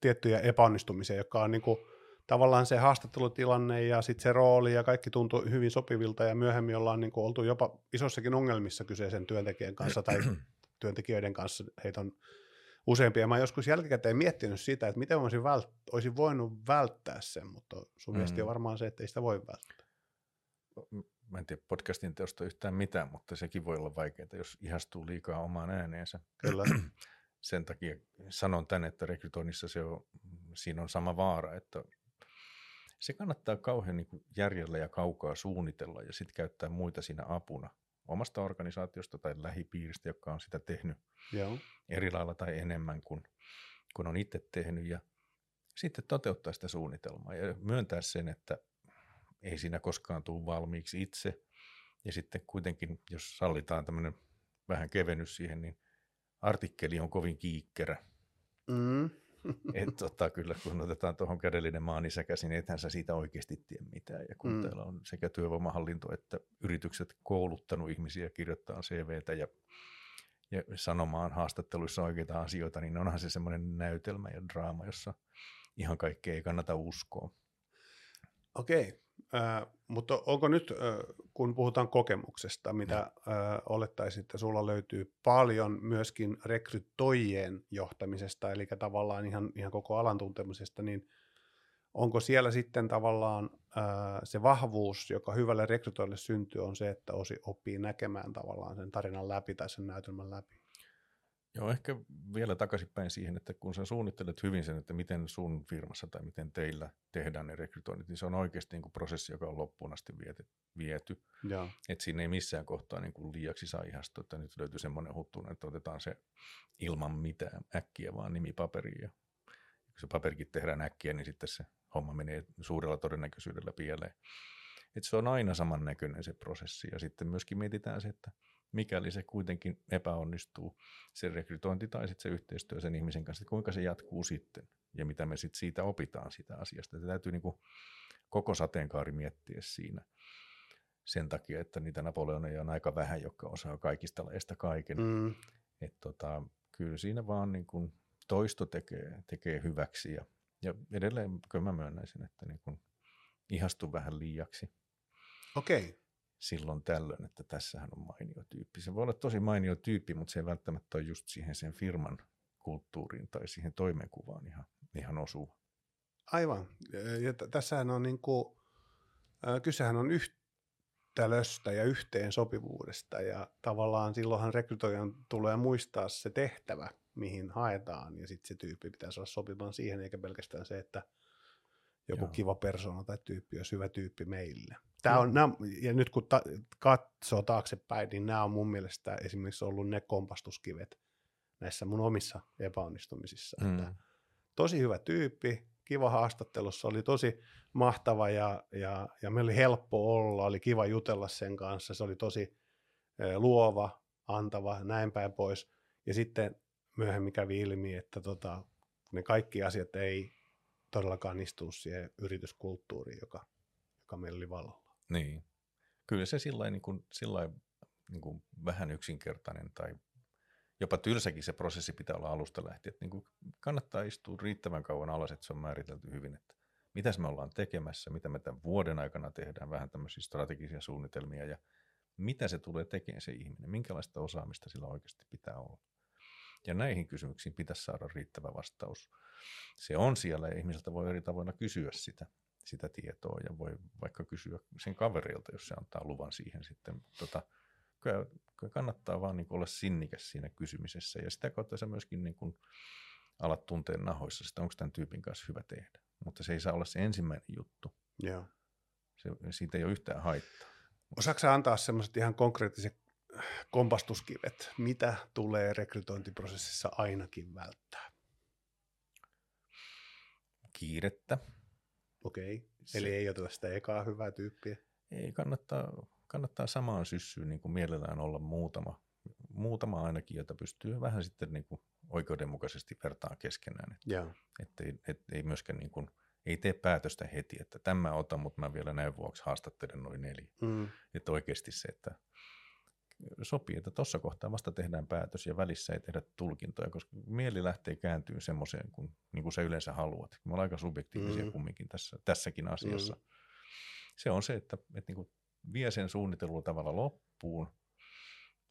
tiettyjä epäonnistumisia, jotka on niin kuin, tavallaan se haastattelutilanne ja sitten se rooli ja kaikki tuntuu hyvin sopivilta ja myöhemmin ollaan niin kuin oltu jopa isossakin ongelmissa kyseisen työntekijän kanssa tai työntekijöiden kanssa. Heitä on useampia. Mä oon joskus jälkikäteen miettinyt sitä, että miten olisin, vält- olisin voinut välttää sen, mutta sun mm. on varmaan se, että ei sitä voi välttää.
Mä en tiedä podcastin teosta yhtään mitään, mutta sekin voi olla vaikeaa, jos ihastuu liikaa omaan ääneensä.
Kyllä.
Sen takia sanon tänne, että rekrytoinnissa se on, siinä on sama vaara, että se kannattaa kauhean niin järjellä ja kaukaa suunnitella ja sitten käyttää muita siinä apuna omasta organisaatiosta tai lähipiiristä, joka on sitä tehnyt Joo. eri lailla tai enemmän kuin, kuin on itse tehnyt ja sitten toteuttaa sitä suunnitelmaa ja myöntää sen, että ei siinä koskaan tule valmiiksi itse ja sitten kuitenkin, jos sallitaan tämmöinen vähän kevennys siihen, niin artikkeli on kovin kiikkerä. Mm. Et tota, kyllä kun otetaan tuohon kädellinen maanisäkä, käsin, niin ethän sä siitä oikeasti tiedä mitään. Ja kun mm. teillä on sekä työvoimahallinto että yritykset kouluttanut ihmisiä kirjoittaa CVtä ja, ja sanomaan haastatteluissa oikeita asioita, niin onhan se semmoinen näytelmä ja draama, jossa ihan kaikkea ei kannata uskoa.
Okei, mutta onko nyt, kun puhutaan kokemuksesta, mitä äh, olettaisiin, että sulla löytyy paljon myöskin rekrytoijien johtamisesta, eli tavallaan ihan, ihan koko alan tuntemisesta, niin onko siellä sitten tavallaan se vahvuus, joka hyvälle rekrytoille syntyy, on se, että osi oppii näkemään tavallaan sen tarinan läpi tai sen näytelmän läpi?
Joo, ehkä vielä takaisinpäin siihen, että kun sä suunnittelet hyvin sen, että miten sun firmassa tai miten teillä tehdään ne rekrytoinnit, niin se on oikeasti niin kuin prosessi, joka on loppuun asti viety. viety. Että siinä ei missään kohtaa niin kuin liiaksi saa ihastua, että nyt löytyy semmoinen huttu, että otetaan se ilman mitään äkkiä vaan nimi paperiin. Ja kun se paperikin tehdään äkkiä, niin sitten se homma menee suurella todennäköisyydellä pieleen. Että se on aina samannäköinen se prosessi. Ja sitten myöskin mietitään se, että mikäli se kuitenkin epäonnistuu, se rekrytointi tai sitten se yhteistyö sen ihmisen kanssa, että kuinka se jatkuu sitten ja mitä me sitten siitä opitaan siitä asiasta. Että täytyy niin kuin koko sateenkaari miettiä siinä sen takia, että niitä Napoleoneja on aika vähän, jotka osaa kaikista laista kaiken. Mm. Että tota, kyllä siinä vaan niin kuin toisto tekee, tekee hyväksi ja, ja edelleen kyllä mä myönnäisin, että niin kuin ihastun vähän liiaksi.
Okei. Okay
silloin tällöin, että tässähän on mainio tyyppi. Se voi olla tosi mainio tyyppi, mutta se ei välttämättä ole just siihen sen firman kulttuuriin tai siihen toimenkuvaan ihan, ihan osuva.
Aivan. Ja t- tässähän on niin kuin, kysehän on yhtälöstä ja yhteen sopivuudesta ja tavallaan silloinhan rekrytoijan tulee muistaa se tehtävä, mihin haetaan, ja sitten se tyyppi pitäisi olla sopimaan siihen, eikä pelkästään se, että joku
Joo.
kiva persona tai tyyppi olisi hyvä tyyppi meille. Tämä on, nämä, ja nyt kun ta- katsoo taaksepäin, niin nämä on mun mielestä esimerkiksi ollut ne kompastuskivet näissä mun omissa epäonnistumisissa. Mm. Että
Mm.
tosi hyvä tyyppi, kiva haastattelussa, oli tosi mahtava ja, ja, ja me oli helppo olla, oli kiva jutella sen kanssa, se oli tosi eh, luova, antava, näin päin pois. Ja sitten myöhemmin kävi ilmi, että tota, ne kaikki asiat ei todellakaan istu siihen yrityskulttuuriin, joka, joka meillä oli vallalla.
Niin. Kyllä se sillä niin kuin, sillä niin kuin vähän yksinkertainen tai jopa tylsäkin se prosessi pitää olla alusta lähtien. Että niin kuin kannattaa istua riittävän kauan alas, että se on määritelty hyvin, että mitäs me ollaan tekemässä, mitä me tämän vuoden aikana tehdään, vähän tämmöisiä strategisia suunnitelmia ja mitä se tulee tekemään se ihminen, minkälaista osaamista sillä oikeasti pitää olla. Ja näihin kysymyksiin pitäisi saada riittävä vastaus. Se on siellä ja ihmiseltä voi eri tavoilla kysyä sitä, sitä tietoa ja voi vaikka kysyä sen kaverilta, jos se antaa luvan siihen sitten. Tota, kyllä, kyllä kannattaa vaan niin olla sinnikäs siinä kysymisessä ja sitä kautta sä myöskin niin kuin alat tunteen nahoissa sitä, onko tämän tyypin kanssa hyvä tehdä. Mutta se ei saa olla se ensimmäinen juttu.
Joo.
Se, siitä ei ole yhtään haittaa.
Osaatko antaa semmoiset ihan konkreettiset kompastuskivet, mitä tulee rekrytointiprosessissa ainakin välttää?
Kiirettä.
Okei, okay.
Se-
eli ei oteta sitä ekaa hyvää tyyppiä.
Ei kannattaa, kannattaa samaan syssyyn niin kuin mielellään olla muutama, muutama ainakin, jota pystyy vähän sitten niin kuin oikeudenmukaisesti vertaa keskenään. Et,
Joo.
et ei, et ei myöskään niin kuin, ei tee päätöstä heti, että tämä otan, mutta mä vielä näin vuoksi haastattelen noin neljä.
Mm.
Että oikeasti se, että sopii, että tuossa kohtaa vasta tehdään päätös ja välissä ei tehdä tulkintoja, koska mieli lähtee kääntyy semmoiseen, kun, niin kuin sä yleensä haluat. Me ollaan aika subjektiivisia
Mm.
mm. kumminkin tässä, tässäkin asiassa.
Mm.
Se on se, että, että niin kuin vie sen suunnittelun tavalla loppuun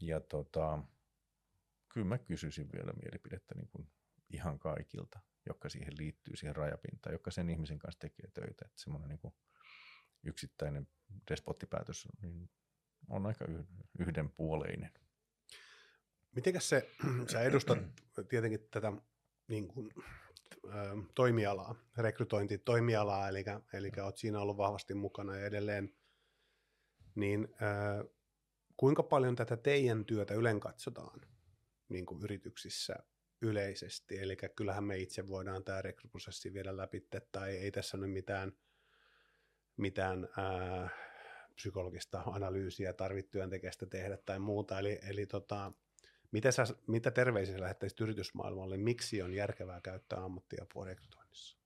ja tota, kyllä mä kysyisin vielä mielipidettä niin kuin ihan kaikilta, jotka siihen liittyy, siihen rajapintaan, jotka sen ihmisen kanssa tekee töitä. Että semmoinen niin kuin yksittäinen despottipäätös niin on aika yh- yhdenpuoleinen.
Mitenkäs se, sä edustat tietenkin tätä niin kuin, ö, toimialaa, rekrytointitoimialaa, eli, eli oot siinä ollut vahvasti mukana ja edelleen, niin ö, kuinka paljon tätä teidän työtä ylen katsotaan niin kuin yrityksissä yleisesti, eli kyllähän me itse voidaan tämä rekryprosessi viedä läpi, tai ei tässä nyt mitään, mitään ää, psykologista analyysiä tarvitse työntekijästä tehdä tai muuta, eli, eli tota, mitä, sä, mitä terveisiä lähettäisit yritysmaailmalle, miksi on järkevää käyttää ammattiapua rekrytoinnissa?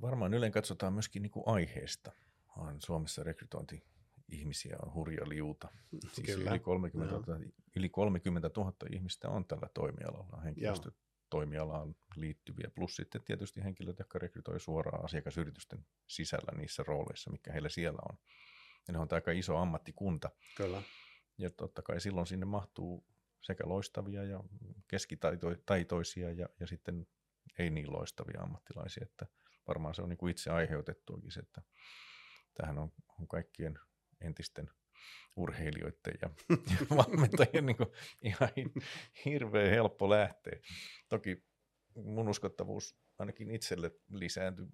Varmaan yleen katsotaan myöskin niin kuin aiheesta. On Suomessa rekrytointi ihmisiä on hurja liuta. Siis
Kyllä,
yli 30,
joo.
000, yli 30 000 ihmistä on tällä toimialalla, henkilöstötoimialaan liittyviä, plus sitten tietysti henkilöt, jotka rekrytoi suoraan asiakasyritysten sisällä niissä rooleissa, mikä heillä siellä on. Ja ne on aika iso ammattikunta,
Kyllä.
ja totta kai silloin sinne mahtuu sekä loistavia ja keskitaitoisia ja, ja sitten ei niin loistavia ammattilaisia, että varmaan se on niin kuin itse aiheutettuakin se, että tähän on, on kaikkien entisten urheilijoiden ja, ja valmentajien niin kuin ihan hi- hirveän helppo lähteä. Toki mun uskottavuus ainakin itselle lisääntyi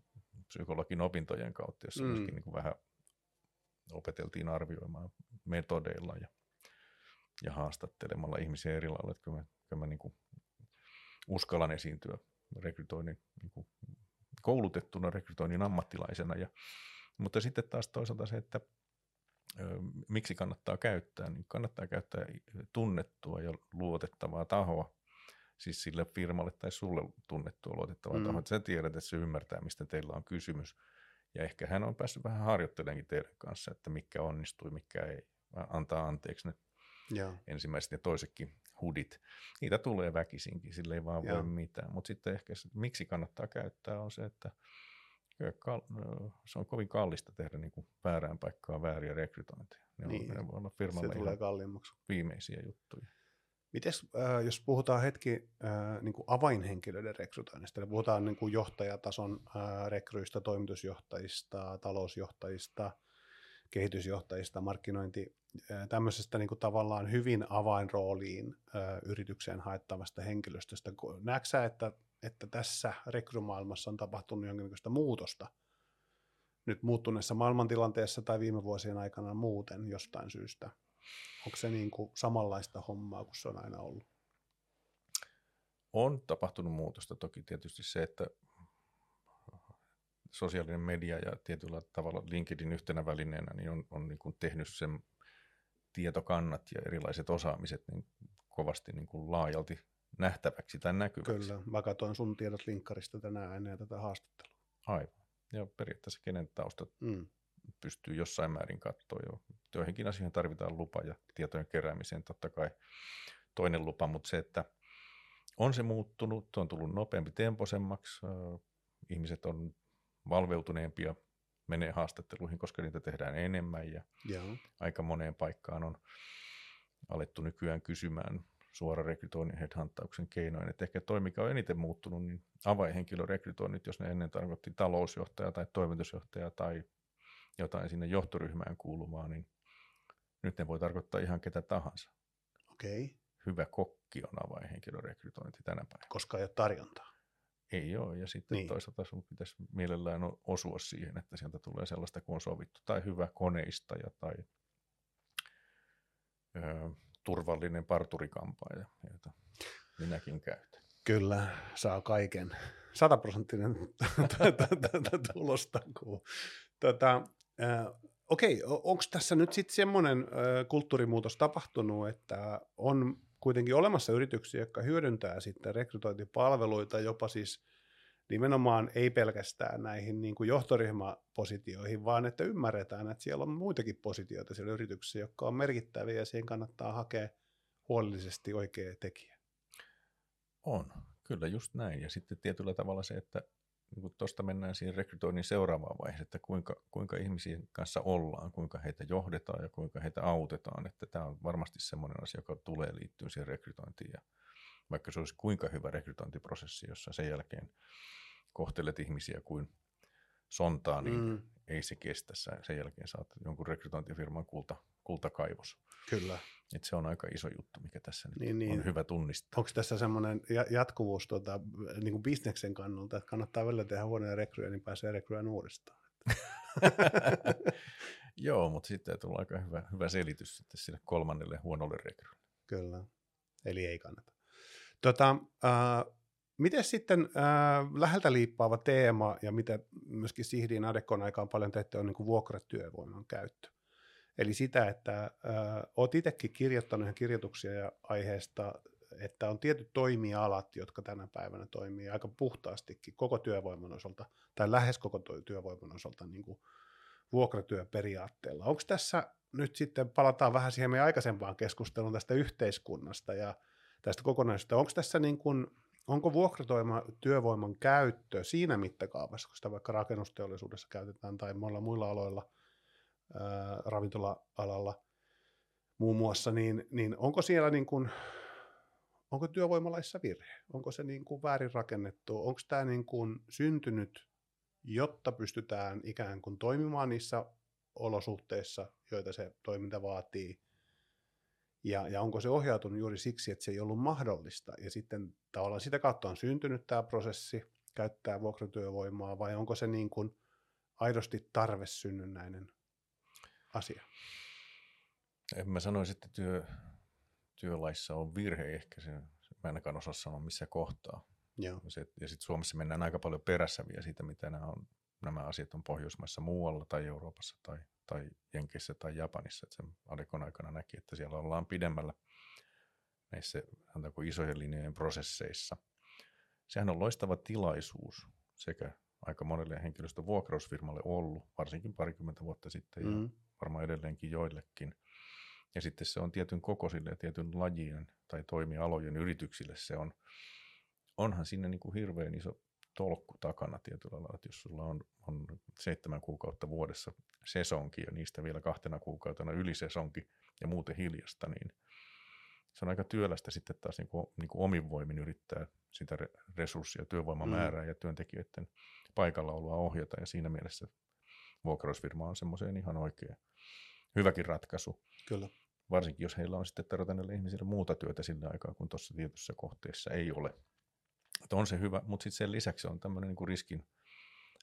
psykologin opintojen kautta, jossa
Mm.
myöskin niin kuin vähän opeteltiin arvioimaan metodeilla ja, ja haastattelemalla ihmisiä eri lailla, että kyllä mä, kyllä mä niin kuin uskallan esiintyä rekrytoinnin, niin kuin koulutettuna rekrytoinnin ammattilaisena. Ja, mutta sitten taas toisaalta se, että miksi kannattaa käyttää, niin kannattaa käyttää tunnettua ja luotettavaa tahoa, siis sille firmalle tai sulle tunnettua luotettavaa
Mm.
tahoa, että sä tiedät, että se ymmärtää, mistä teillä on kysymys. Ja ehkä hän on päässyt vähän harjoittelemaan teidän kanssa, että mikä onnistui, mikä ei. Antaa anteeksi ne
Joo.
ensimmäiset ja toisetkin hudit. Niitä tulee väkisinkin, sille ei vaan
Joo.
voi mitään. Mutta sitten ehkä se, miksi kannattaa käyttää on se, että se on kovin kallista tehdä niin kuin väärään paikkaan vääriä rekrytointeja. Ne,
Niin.
on, ne voi olla
Se
firmalle
tulee
ihan
kalliimmaksi.
viimeisiä juttuja.
Mites, äh, jos puhutaan hetki äh, niin kuin avainhenkilöiden rekrytoinnista, eli puhutaan niin kuin johtajatason äh, rekryistä, toimitusjohtajista, talousjohtajista, kehitysjohtajista, markkinointi, tämmöisestä niin kuin tavallaan hyvin avainrooliin ö, yritykseen haettavasta henkilöstöstä. Näetkö sä, että, että tässä rekrymaailmassa on tapahtunut jonkinlaista muutosta nyt muuttuneessa maailmantilanteessa tai viime vuosien aikana muuten jostain syystä? Onko se niin kuin samanlaista hommaa kuin se on aina ollut?
On tapahtunut muutosta. Toki tietysti se, että sosiaalinen media ja tietyllä tavalla LinkedIn yhtenä välineenä niin on, on niin kuin tehnyt sen tietokannat ja erilaiset osaamiset niin kovasti niin kuin laajalti nähtäväksi tai näkyväksi.
Kyllä, mä katsoin sun tiedot linkkarista tänään ennen tätä haastattelua.
Aivan. Ja periaatteessa kenen taustat mm. pystyy jossain määrin katsoa jo. Joihinkin asioihin tarvitaan lupa ja tietojen keräämiseen totta kai toinen lupa, mutta se, että on se muuttunut, on tullut nopeampi temposemmaksi, ihmiset on valveutuneempia menee haastatteluihin, koska niitä tehdään enemmän ja Joo. aika moneen paikkaan on alettu nykyään kysymään suora rekrytoinnin headhuntauksen keinoin. Että ehkä toi, mikä on eniten muuttunut, niin avainhenkilörekrytoinnit, jos ne ennen tarkoitti talousjohtaja tai toimitusjohtaja tai jotain sinne johtoryhmään kuuluvaa, niin nyt ne voi tarkoittaa ihan ketä tahansa.
Okei. Okay.
Hyvä kokki on avainhenkilörekrytointi tänä päivänä.
Koska ei ole tarjontaa.
Ei ole, ja sitten niin. toisaalta sun pitäisi mielellään osua siihen, että sieltä tulee sellaista kuin on sovittu, tai hyvä koneistaja, tai ö, turvallinen parturikampaaja, jota minäkin käytän.
Kyllä, saa kaiken. Sataprosenttinen tulosta. Tota, okei, onko tässä nyt sitten semmoinen kulttuurimuutos tapahtunut, että on kuitenkin olemassa yrityksiä, jotka hyödyntää sitten rekrytointipalveluita jopa siis nimenomaan ei pelkästään näihin niin kuin johtoryhmäpositioihin, vaan että ymmärretään, että siellä on muitakin positioita siellä yrityksessä, jotka on merkittäviä ja siihen kannattaa hakea huolellisesti oikea tekijä.
On, kyllä just näin. Ja sitten tietyllä tavalla se, että niin tuosta mennään siihen rekrytoinnin seuraavaan vaiheeseen, että kuinka, kuinka ihmisiin kanssa ollaan, kuinka heitä johdetaan ja kuinka heitä autetaan. Että tämä on varmasti sellainen asia, joka tulee liittyä siihen rekrytointiin. Ja vaikka se olisi kuinka hyvä rekrytointiprosessi, jossa sen jälkeen kohtelet ihmisiä kuin sontaa, niin mm. ei se kestä. Sen jälkeen saat jonkun rekrytointifirman kulta, kultakaivos.
Kyllä.
Et se on aika iso juttu, mikä tässä nyt niin, niin. on hyvä tunnistaa.
Onko tässä semmoinen jatkuvuus tuota, niin kuin bisneksen kannalta, että kannattaa välillä tehdä huonoja rekryjä, niin pääsee rekryään uudestaan?
Joo, mutta sitten tulee aika hyvä, hyvä selitys sitten sille kolmannelle huonolle rekrylle.
Kyllä, eli ei kannata. Tota, äh, Miten sitten äh, läheltä liippaava teema ja mitä myöskin Sihdin Adekon aikaan paljon teette on niin kuin vuokratyövoiman käyttö. Eli sitä, että äh, olet itsekin kirjoittanut ihan kirjoituksia ja aiheesta, että on tietyt toimialat, jotka tänä päivänä toimii aika puhtaastikin koko työvoiman osalta, tai lähes koko työvoiman osalta niin kuin vuokratyöperiaatteella. Onko tässä nyt sitten, palataan vähän siihen meidän aikaisempaan keskusteluun tästä yhteiskunnasta ja tästä kokonaisuudesta, onko tässä niin kuin, onko vuokratyövoiman käyttö siinä mittakaavassa, kun sitä vaikka rakennusteollisuudessa käytetään tai muilla muilla aloilla, ää, ravintola-alalla muun muassa, niin, niin onko siellä niin kuin, onko työvoimalaissa virhe? Onko se niin kuin väärin rakennettu? Onko tämä niin kuin syntynyt, jotta pystytään ikään kuin toimimaan niissä olosuhteissa, joita se toiminta vaatii? Ja, ja onko se ohjautunut juuri siksi, että se ei ollut mahdollista? Ja sitten tavallaan sitä kautta on syntynyt tämä prosessi käyttää vuokratyövoimaa, vai onko se niin kuin aidosti tarvesynnynnäinen asia?
En mä sanoisi, että työ, työlaissa on virhe ehkä, se, mä ainakaan osaa sanoa missä kohtaa. Joo. Ja, ja sitten Suomessa mennään aika paljon perässä vielä siitä, mitä nämä, on, nämä asiat on Pohjoismaissa muualla tai Euroopassa tai, tai Jenkeissä tai Japanissa. Et sen Adekon aikana näki, että siellä ollaan pidemmällä näissä isojen linjojen prosesseissa. Sehän on loistava tilaisuus sekä aika monelle henkilöstön vuokrausfirmalle ollut, varsinkin parikymmentä vuotta sitten mm. ja varmaan edelleenkin joillekin. Ja sitten se on tietyn kokoisille ja tietyn lajien tai toimialojen yrityksille se on, onhan sinne niin kuin hirveän iso tolkku takana tietyllä lailla, että jos sulla on, on seitsemän kuukautta vuodessa sesonki ja niistä vielä kahtena kuukautena ylisesonki ja muuten hiljasta, niin se on aika työlästä sitten taas niin kuin, niin kuin omin voimin yrittää sitä resurssia, työvoimamäärää mm. ja hyväkin ratkaisu.
Kyllä.
Varsinkin jos heillä on sitten tarjota näille ihmisille muuta työtä sillä aikaa, kun tuossa tietyssä kohteessa ei ole. Että on se hyvä, mutta sitten sen lisäksi on tämmöinen niin riskin,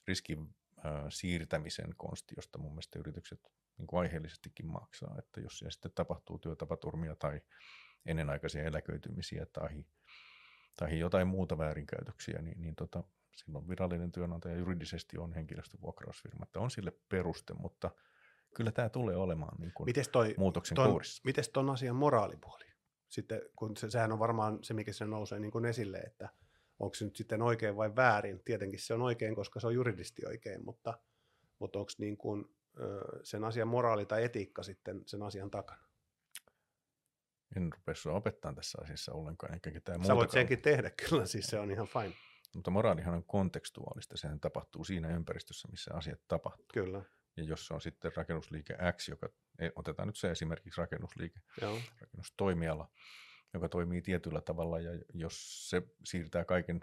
riskin äh, siirtämisen konsti, josta mun mielestä yritykset niin kuin aiheellisestikin maksaa. Että jos siellä sitten tapahtuu työtapaturmia tai ennenaikaisia eläköitymisiä tai, tai jotain muuta väärinkäytöksiä, niin, niin tota, silloin virallinen työnantaja juridisesti on henkilöstövuokrausfirma. Että on sille peruste, mutta kyllä tämä tulee olemaan niin kuin
Mites toi,
muutoksen
ton,
kourissa.
mites ton asian moraalipuoli? Sitten, kun se, sehän on varmaan se, mikä se nousee niin kuin esille, että onko se nyt sitten oikein vai väärin. Tietenkin se on oikein, koska se on juridisesti oikein, mutta, mutta onko niin kuin, sen asian moraali tai etiikka sitten sen asian takana?
En rupea sinua opettaa tässä asiassa ollenkaan, eikä ketään
Sä voit senkin tehdä kyllä, siis se on ihan fine.
Mutta moraalihan on kontekstuaalista, sehän tapahtuu siinä ympäristössä, missä asiat tapahtuu.
Kyllä,
Ja jos se on sitten rakennusliike X, joka, otetaan nyt se esimerkiksi rakennusliike,
joo.
rakennustoimiala, joka toimii tietyllä tavalla, ja jos se siirtää kaiken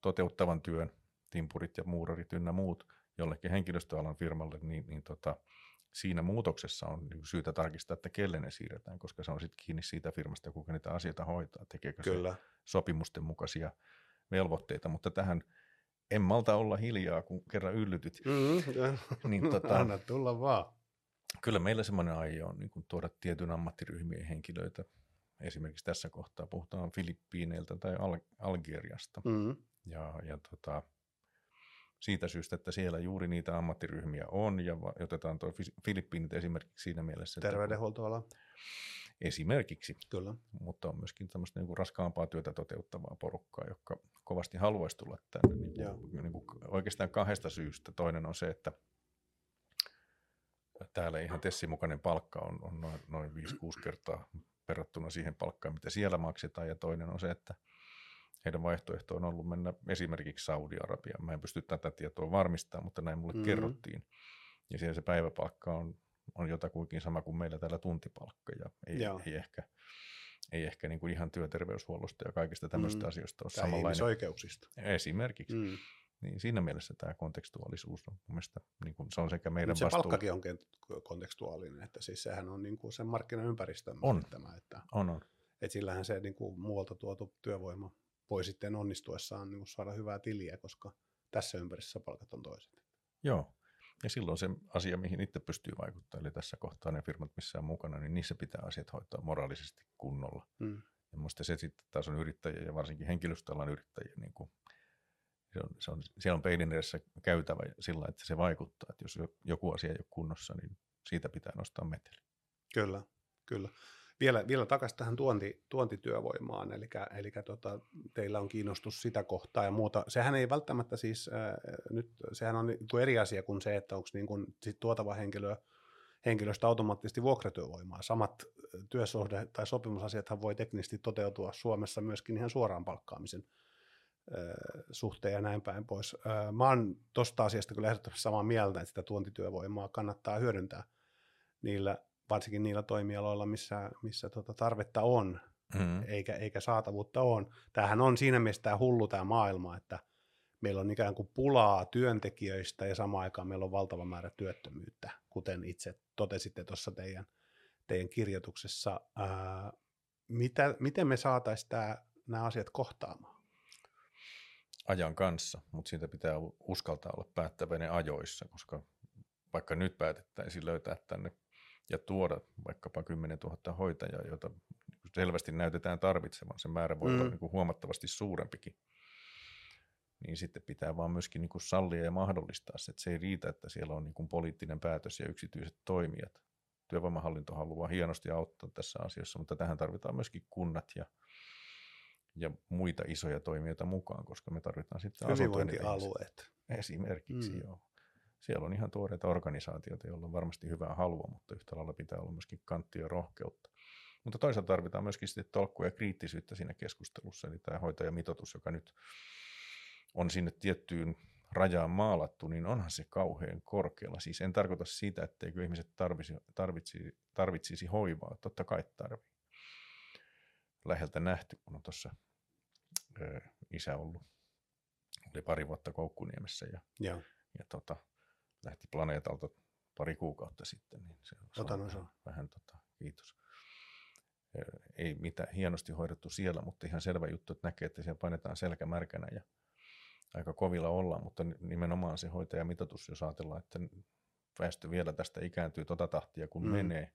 toteuttavan työn, timpurit ja muurarit ynnä muut, jollekin henkilöstöalan firmalle, niin, niin tota, siinä muutoksessa on niin syytä tarkistaa, että kelle ne siirretään, koska se on sitten kiinni siitä firmasta, kuka niitä asioita hoitaa, tekeekö se
Kyllä.
sopimusten mukaisia velvoitteita, mutta tähän en malta olla hiljaa, kun kerran yllytyt.
Mm,
Niin tota-
Anna tulla vaan.
Kyllä meillä semmoinen aie on niin kuin tuoda tietyn ammattiryhmien henkilöitä. Esimerkiksi tässä kohtaa puhutaan Filippiineiltä tai Al- Algeriasta.
Mm,
Ja, ja tota, siitä syystä, että siellä juuri niitä ammattiryhmiä on, ja otetaan tuo Fi- Filippiinit esimerkiksi siinä mielessä,
terveydenhuoltoala,
esimerkiksi,
kyllä.
mutta on myöskin tämmöistä niin kuin raskaampaa työtä toteuttavaa porukkaa, joka kovasti haluaisi tulla tänne niin kuin, niin kuin oikeastaan kahdesta syystä. Toinen on se, että täällä ihan Tessin mukainen palkka on, on noin, noin 5-6 kertaa verrattuna siihen palkkaan, mitä siellä maksetaan, ja toinen on se, että heidän vaihtoehto on ollut mennä esimerkiksi Saudi-Arabiaan. Mä en pysty tätä tietoa varmistamaan, mutta näin mulle
Mhm.
mm-hmm. kerrottiin. Ja siellä se päiväpalkka on, on jotakuinkin sama kuin meillä täällä tuntipalkka, ja ei,
Joo.
ei ehkä, ei ehkä niin kuin ihan työterveyshuollosta ja kaikista tämmöistä
Mm.
asioista ole
Tai
samanlainen.
ihmisoikeuksista.
Esimerkiksi. Mm. Niin siinä mielessä tämä kontekstuaalisuus on mun mielestä, niin kuin se on sekä meidän
se
vastuulla.
palkkakin on kontekstuaalinen, että siis sehän on niin kuin sen markkinaympäristön
On.
määrittämä, että,
On, on.
että sillähän se niin kuin muualta tuotu työvoima voi sitten onnistuessaan niin kuin saada hyvää tiliä, koska tässä ympäristössä palkat on toiset.
Joo. Ja silloin se asia, mihin itse pystyy vaikuttamaan, eli tässä kohtaa ne firmat, missä on mukana, niin niissä pitää asiat hoitaa moraalisesti kunnolla.
Mm.
Ja musta se sitten taas on yrittäjiä ja varsinkin henkilöstöalan yrittäjiä, niin kuin, se on, se on, siellä on peilin edessä käytävä sillä, että se vaikuttaa. Että jos jo- joku asia ei ole kunnossa, niin siitä pitää nostaa meteli.
Kyllä, kyllä. Vielä, vielä takaisin tähän tuonti, tuontityövoimaan, eli, eli tota, teillä on kiinnostus sitä kohtaa ja muuta. Sehän ei välttämättä siis, äh, nyt sehän on niin eri asia kuin se, että onko niin kuin sit tuotava henkilö, henkilöstä automaattisesti vuokratyövoimaa. Samat työsuhde- tai sopimusasiathan voi teknisesti toteutua Suomessa myöskin ihan suoraan palkkaamisen suhteen ja näin päin pois. Mä oon tuosta asiasta kyllä ehdottomasti samaa mieltä, että sitä tuontityövoimaa kannattaa hyödyntää niillä, varsinkin niillä toimialoilla, missä, missä tota tarvetta on,
Mm.
eikä, eikä saatavuutta on. Tämähän on siinä mielessä tämä hullu tämä maailma, että meillä on ikään kuin pulaa työntekijöistä ja samaan aikaan meillä on valtava määrä työttömyyttä, kuten itse totesitte tuossa teidän, teidän kirjoituksessa. Ää, mitä, miten me saataisiin nämä asiat kohtaamaan?
Ajan kanssa, mutta siitä pitää uskaltaa olla päättäväinen ajoissa, koska vaikka nyt päätettäisiin löytää tänne ja tuoda vaikkapa 10 000 hoitajaa, joita selvästi näytetään tarvitsevan, se määrä voi mm. olla niin kuin huomattavasti suurempikin, niin sitten pitää vaan myöskin niin kuin sallia ja mahdollistaa se, että se ei riitä, että siellä on niin kuin poliittinen päätös ja yksityiset toimijat. Työvoimahallinto haluaa hienosti auttaa tässä asiassa, mutta tähän tarvitaan myöskin kunnat ja ja muita isoja toimijoita mukaan, koska me tarvitaan sitten.
Hyvinvointialueet.
Esimerkiksi,
Mm.
joo. Siellä on ihan tuoreita organisaatioita, joilla on varmasti hyvää halua, mutta yhtä lailla pitää olla myöskin kanttia ja rohkeutta. Mutta toisaalta tarvitaan myöskin sitten tolkkua ja kriittisyyttä siinä keskustelussa, eli tämä hoitajamitoitus, joka nyt on sinne tiettyyn rajaan maalattu, niin onhan se kauhean korkealla. Siis en tarkoita sitä, etteikö ihmiset tarvisi, tarvitsisi, tarvitsisi hoivaa, totta kai tarvii. Läheltä nähty, kun on tuossa isä ollut, oli pari vuotta Koukkuniemessä ja
Joo.
ja tota, lähti planeetalta pari kuukautta sitten. Niin se,
Otan
on
osaa.
vähän, vähän tota, kiitos. Ei mitään hienosti hoidettu siellä, mutta ihan selvä juttu, että näkee, että siellä painetaan selkä märkänä ja aika kovilla ollaan, mutta ni- nimenomaan se hoitajamitoitus, jos ajatellaan, että väestö vielä tästä ikääntyy tota tahtia kun
mm.
menee,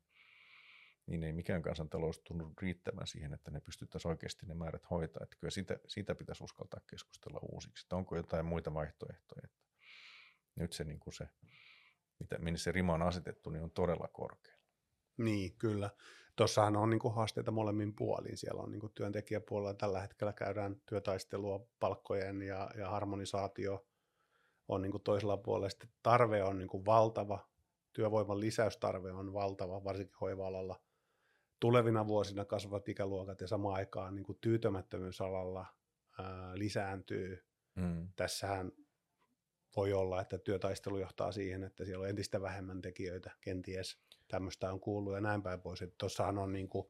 niin ei mikään kansantalous tunnu riittävän siihen, että ne pystyttäisiin oikeasti ne määrät hoitaa. Että kyllä siitä, siitä pitäisi uskaltaa keskustella uusiksi, että onko jotain muita vaihtoehtoja. Että nyt se, niin kuin se mitä, minne se rima on asetettu, niin on todella korkea.
Niin, kyllä. Tuossahan on niin haasteita molemmin puolin. Siellä on niin työntekijäpuolella tällä hetkellä käydään työtaistelua palkkojen ja, ja harmonisaatio on niin toisella puolella. Sitten tarve on niin valtava, työvoiman lisäystarve on valtava, varsinkin hoiva-alalla. Tulevina vuosina kasvavat ikäluokat ja samaan aikaan niin tyytymättömyysalalla ää, lisääntyy.
Mm.
Tässähän voi olla, että työtaistelu johtaa siihen, että siellä on entistä vähemmän tekijöitä kenties. Tämmöistä on kuullut ja näin päin pois. Tuossahan on niin kuin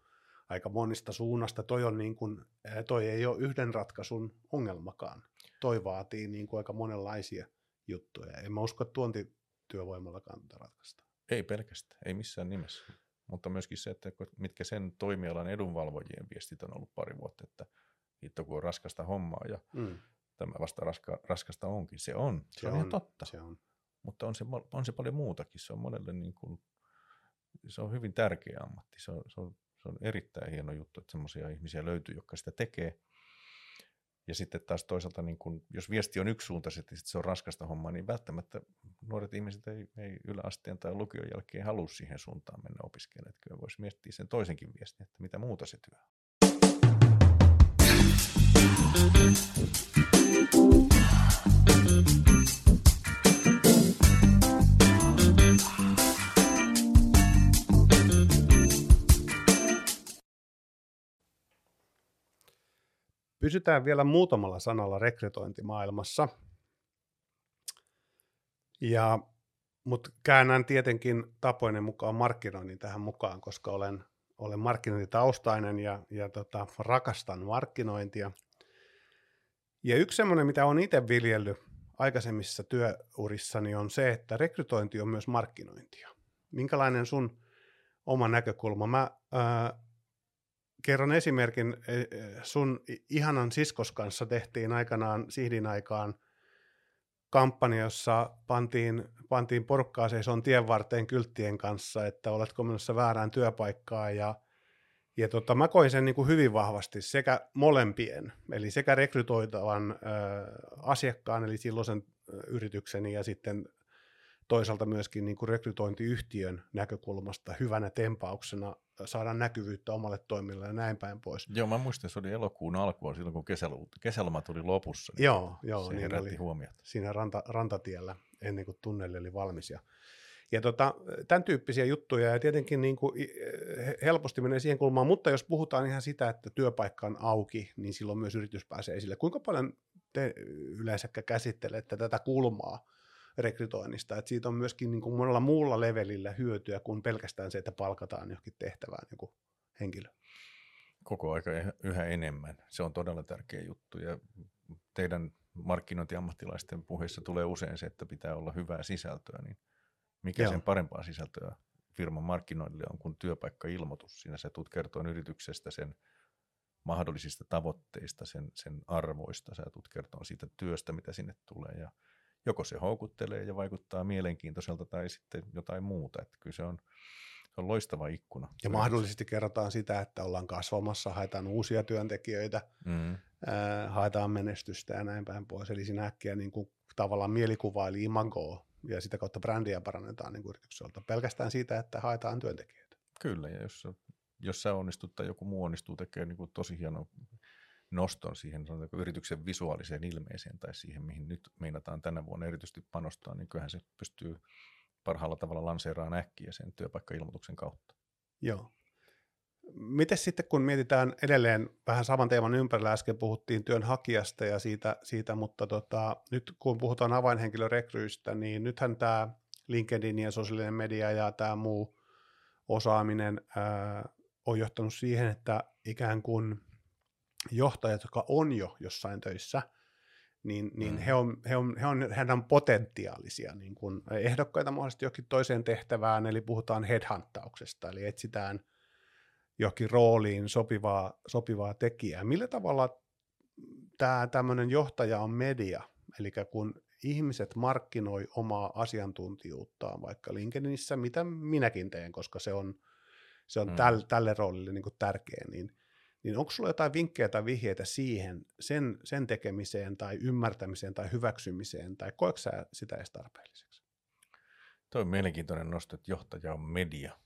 aika monista suunnasta. Toi, on niin kuin, toi ei ole yhden ratkaisun ongelmakaan. Toi vaatii niin kuin aika monenlaisia juttuja. En mä usko, että tuontityövoimallakaan tätä ratkaista.
Ei pelkästään, ei missään nimessä. Mutta myöskin se, että mitkä sen toimialan edunvalvojien viestit on ollut pari vuotta, että hitto kun on raskasta hommaa ja
Mm,
tämä vasta raska, raskasta onkin. Se on, se,
Se
on, ihan
on,
totta.
se on.
Mutta on se, on se paljon muutakin. Se on monelle niin kuin, se on hyvin tärkeä ammatti. Se on, se on, se on erittäin hieno juttu, että semmoisia ihmisiä löytyy, jotka sitä tekee. Ja sitten taas toisaalta, niin kun, jos viesti on yksisuuntaisesti, että se on raskasta hommaa, niin välttämättä nuoret ihmiset ei, ei yläasteen tai lukion jälkeen halua siihen suuntaan mennä opiskelemaan. Että kyllä voisi miettiä sen toisenkin viestin, että mitä muuta se työ on.
Pysytään vielä muutamalla sanalla rekrytointimaailmassa. Ja, mutta käännän tietenkin tapoinen mukaan markkinoinnin tähän mukaan, koska olen, olen markkinointitaustainen ja, ja tota, rakastan markkinointia. Ja yksi semmoinen, mitä olen itse viljellyt aikaisemmissa työurissani, on se, että rekrytointi on myös markkinointia. Minkälainen sun oma näkökulma? Mä ää, kerron esimerkin. e, e, Sun ihanan siskos kanssa tehtiin aikanaan Sihdin aikaan kampanja, jossa pantiin, pantiin porukkaa seison tien varteen kylttien kanssa, että oletko menossa väärään työpaikkaan ja ja tota, mä koin sen niin kuin hyvin vahvasti sekä molempien, eli sekä rekrytoitavan ö, asiakkaan, eli silloisen ö, yritykseni ja sitten toisaalta myöskin niin kuin rekrytointiyhtiön näkökulmasta hyvänä tempauksena saada näkyvyyttä omalle toimille ja näin päin pois.
Joo, mä muistan, se oli elokuun alkua silloin, kun kesäloma, kesäloma tuli lopussa. Niin
Joo, joo,
se
niin oli
huomiota.
siinä ranta, rantatiellä ennen kuin tunneli oli valmis. Ja, ja tota, tämän tyyppisiä juttuja ja tietenkin niin kuin helposti menee siihen kulmaan, mutta jos puhutaan ihan sitä, että työpaikka on auki, niin silloin myös yritys pääsee esille. Kuinka paljon te yleensä käsittelette tätä kulmaa rekrytoinnista, että siitä on myöskin niin kuin monella muulla levelillä hyötyä kuin pelkästään se, että palkataan johonkin tehtävään joku henkilö.
koko aika yhä enemmän. Se on todella tärkeä juttu ja teidän markkinointiammattilaisten puheissa tulee usein se, että pitää olla hyvää sisältöä, niin mikä
Joo.
sen parempaa sisältöä firman markkinoinnille on kuin työpaikkailmoitus. Siinä sä tulet kertoa yrityksestä sen mahdollisista tavoitteista, sen, sen arvoista, sä tulet kertoa siitä työstä, mitä sinne tulee ja joko se houkuttelee ja vaikuttaa mielenkiintoiselta tai sitten jotain muuta. Että kyllä se on, se on loistava ikkuna.
Ja mahdollisesti kerrotaan sitä, että ollaan kasvamassa, haetaan uusia työntekijöitä,
Mm.
ää, haetaan menestystä ja näin päin pois. Eli siinä äkkiä niin kuin, tavallaan mielikuva eli imagoa ja sitä kautta brändiä parannetaan niin yritykseltä. Pelkästään siitä, että haetaan työntekijöitä.
Kyllä, ja jos, jos sä onnistut tai joku muu onnistuu tekemään niin kuin tosi hienon noston siihen sanotaanko, yrityksen visuaaliseen ilmeeseen tai siihen, mihin nyt meinataan tänä vuonna erityisesti panostaa, niin kyllähän se pystyy parhaalla tavalla lanseeraamaan äkkiä sen työpaikkailmoituksen kautta.
Joo. Miten sitten, kun mietitään edelleen vähän saman teeman ympärillä, äsken puhuttiin työnhakijasta ja siitä, siitä mutta tota, nyt kun puhutaan avainhenkilörekryistä, niin nythän tämä LinkedIn ja sosiaalinen media ja tämä muu osaaminen ää, on johtanut siihen, että ikään kuin johtajat, jotka on jo jossain töissä, niin, niin
Mm.
he, on, he, on, he, on, he on potentiaalisia niin kuin ehdokkaita mahdollisesti johonkin toiseen tehtävään, eli puhutaan headhuntauksesta, eli etsitään johonkin rooliin sopivaa, sopivaa tekijää. Millä tavalla tämä tämmöinen johtaja on media, eli kun ihmiset markkinoi omaa asiantuntijuuttaan vaikka LinkedInissä, mitä minäkin teen, koska se on, se on
Mm.
mm. täl, tälle roolille niin kuin tärkeä, niin, niin onko sulla jotain vinkkejä tai vihjeitä siihen, sen, sen tekemiseen tai ymmärtämiseen tai hyväksymiseen, tai koetko sä sitä edes tarpeelliseksi?
Tuo on mielenkiintoinen nosto, että johtaja on media.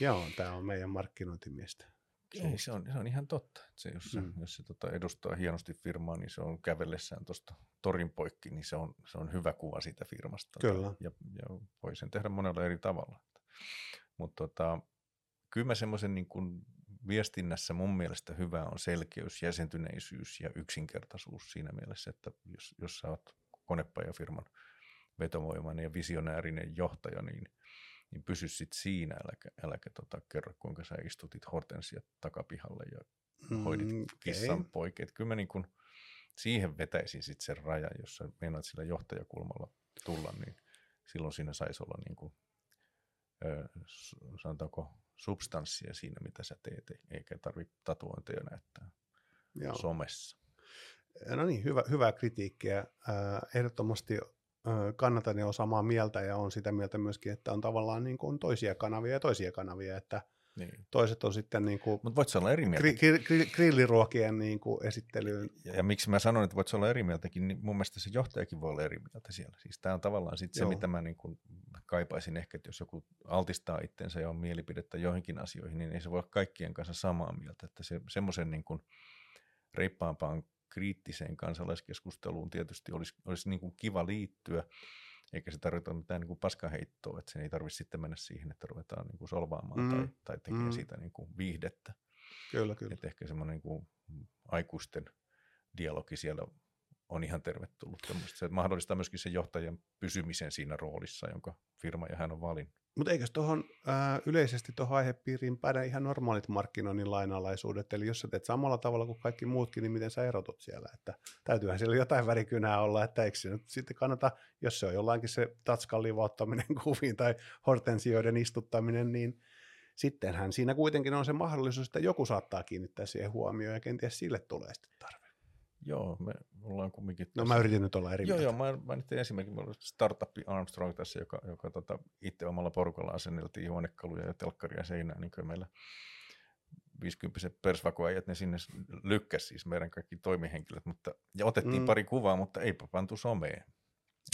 Joo, tämä on meidän markkinointimiestä.
Ei, se on, se on ihan totta. että Se, jos se, mm.
Mm.
jos se tota, edustaa hienosti firmaa, niin se on kävellessään tuosta torin poikki, niin se on, se on hyvä kuva siitä firmasta.
Kyllä.
Ja, ja voi sen tehdä monella eri tavalla. Mutta tota, kyllä mä semmoisen niin kuin viestinnässä mun mielestä hyvä on selkeys, jäsentyneisyys ja yksinkertaisuus siinä mielessä, että jos, jos sä oot konepajafirman vetovoimainen ja visionäärinen johtaja, niin, niin pysy sit siinä, äläkä, äläkä tota, kerro kuinka sä istutit hortensia takapihalle ja hoidit
Mm,
kissan
okei.
poikia. Et Kyllä mä niin kun siihen vetäisin sitten sen rajan, jos sä meinaat sillä johtajakulmalla tulla, niin silloin siinä saisi olla niin kuin, sanotaanko substanssia siinä, mitä sä teet, eikä tarvitse tatuointeja näyttää
Joo.
somessa.
No niin, hyvä, hyvää kritiikkiä. Ehdottomasti kannatan ja olen samaa mieltä ja on sitä mieltä myöskin, että on tavallaan niin kuin toisia kanavia ja toisia kanavia, että
Niin.
toiset on sitten niin kuin
Mutta voit olla eri mieltä.
gri, gri, gri, grilliruokien niin kuin esittelyyn.
Ja, ja miksi mä sanon, että voit olla eri mieltäkin, niin mun mielestä se johtajakin voi olla eri mieltä siellä. Siis tämä on tavallaan sit se,
Joo.
mitä mä niin kun kaipaisin ehkä, että jos joku altistaa itsensä ja on mielipidettä joihinkin asioihin, niin ei se voi olla kaikkien kanssa samaa mieltä. Että se, semmoisen niin kun reippaampaan kriittiseen kansalaiskeskusteluun tietysti olisi, olisi niin kuin kiva liittyä, eikä se tarvita mitään niin kuin paskaheittoa, että sen ei tarvitse sitten mennä siihen, että ruvetaan niin kuin solvaamaan
Mm,
tai, tai tekemään
mm.
siitä niin kuin viihdettä.
Kyllä, kyllä.
Että ehkä semmoinen niin kuin aikuisten dialogi siellä on ihan tervetullut. Se mahdollistaa myöskin sen johtajan pysymisen siinä roolissa, jonka firma ja hän on valinnut.
Mutta eikös tuohon äh, yleisesti tuohon aihepiiriin päde ihan normaalit markkinoinnin lainalaisuudet, eli jos sä teet samalla tavalla kuin kaikki muutkin, niin miten sä erotut siellä, että täytyyhän siellä jotain värikynää olla, että eikö se nyt sitten kannata, jos se on jollainkin se tatskan livauttaminen kuviin tai hortensioiden istuttaminen, niin sittenhän siinä kuitenkin on se mahdollisuus, että joku saattaa kiinnittää siihen huomioon ja kenties sille tulee sitten tarve.
Joo, me ollaan kumminkin...
No
tässä-
mä yritin nyt olla eri
Joo,
mieltä.
joo, mä, mä nyt esimerkiksi, meillä startup Armstrong tässä, joka, joka tota, itse omalla porukalla asenneltiin huonekaluja ja telkkaria seinään, niin kuin meillä 50 persvakoajat, ne sinne lykkäs siis meidän kaikki toimihenkilöt, mutta, ja otettiin
Mm.
mm. pari kuvaa, mutta eipä pantu someen.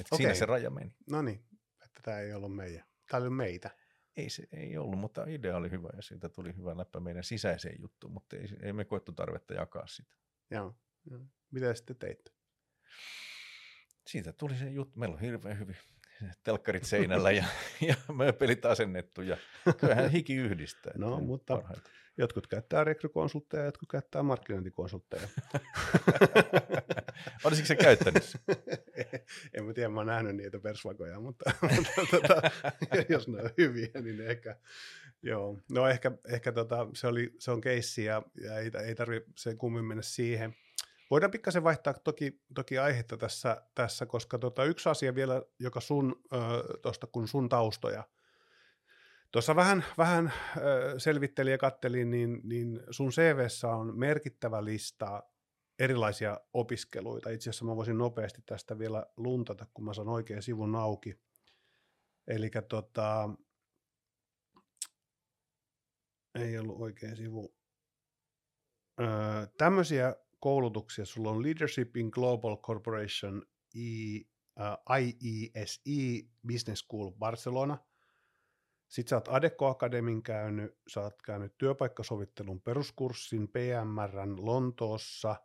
Et Siinä
Okei.
se raja meni.
No niin, että tämä ei ollut meidän. Tämä oli meitä.
Ei se ei ollut, mutta idea oli hyvä ja siitä tuli hyvä läppä meidän sisäiseen juttuun, mutta ei, ei me koettu tarvetta jakaa sitä.
Joo. joo. Mitä sitten teitte?
Siitä tuli se juttu. Meillä on hirveän hyvin telkkarit seinällä ja, ja mööpelit asennettu ja kyllähän hiki yhdistää.
No, mutta-
parhaita.
Jotkut käyttää rekrykonsultteja, jotkut käyttää markkinointikonsultteja.
Olisiko se käyttänyt
en mä tiedä, mä oon nähnyt niitä persvakoja, mutta, mutta tota, jos ne on hyviä, niin ehkä, joo. No ehkä, ehkä tota, se, oli, se on keissi ja, ja ei, ei tarvitse sen kummin mennä siihen. Voidaan pikkasen vaihtaa toki, toki aihetta tässä, tässä koska tota, yksi asia vielä, joka sun, tuosta kun sun taustoja, Tuossa vähän, vähän ö, selvittelin ja kattelin, niin, niin sun CVssä on merkittävä lista erilaisia opiskeluita. Itse asiassa mä voisin nopeasti tästä vielä luntata, kun mä saan oikein sivun auki. Eli tota, ei ollut oikein sivu. Öö, tämmöisiä koulutuksia, sulla on Leadership in Global Corporation I, uh, IESE Business School Barcelona. Sitten sä oot Adecco Akademin käynyt, sä oot käynyt työpaikkasovittelun peruskurssin PMRn Lontoossa,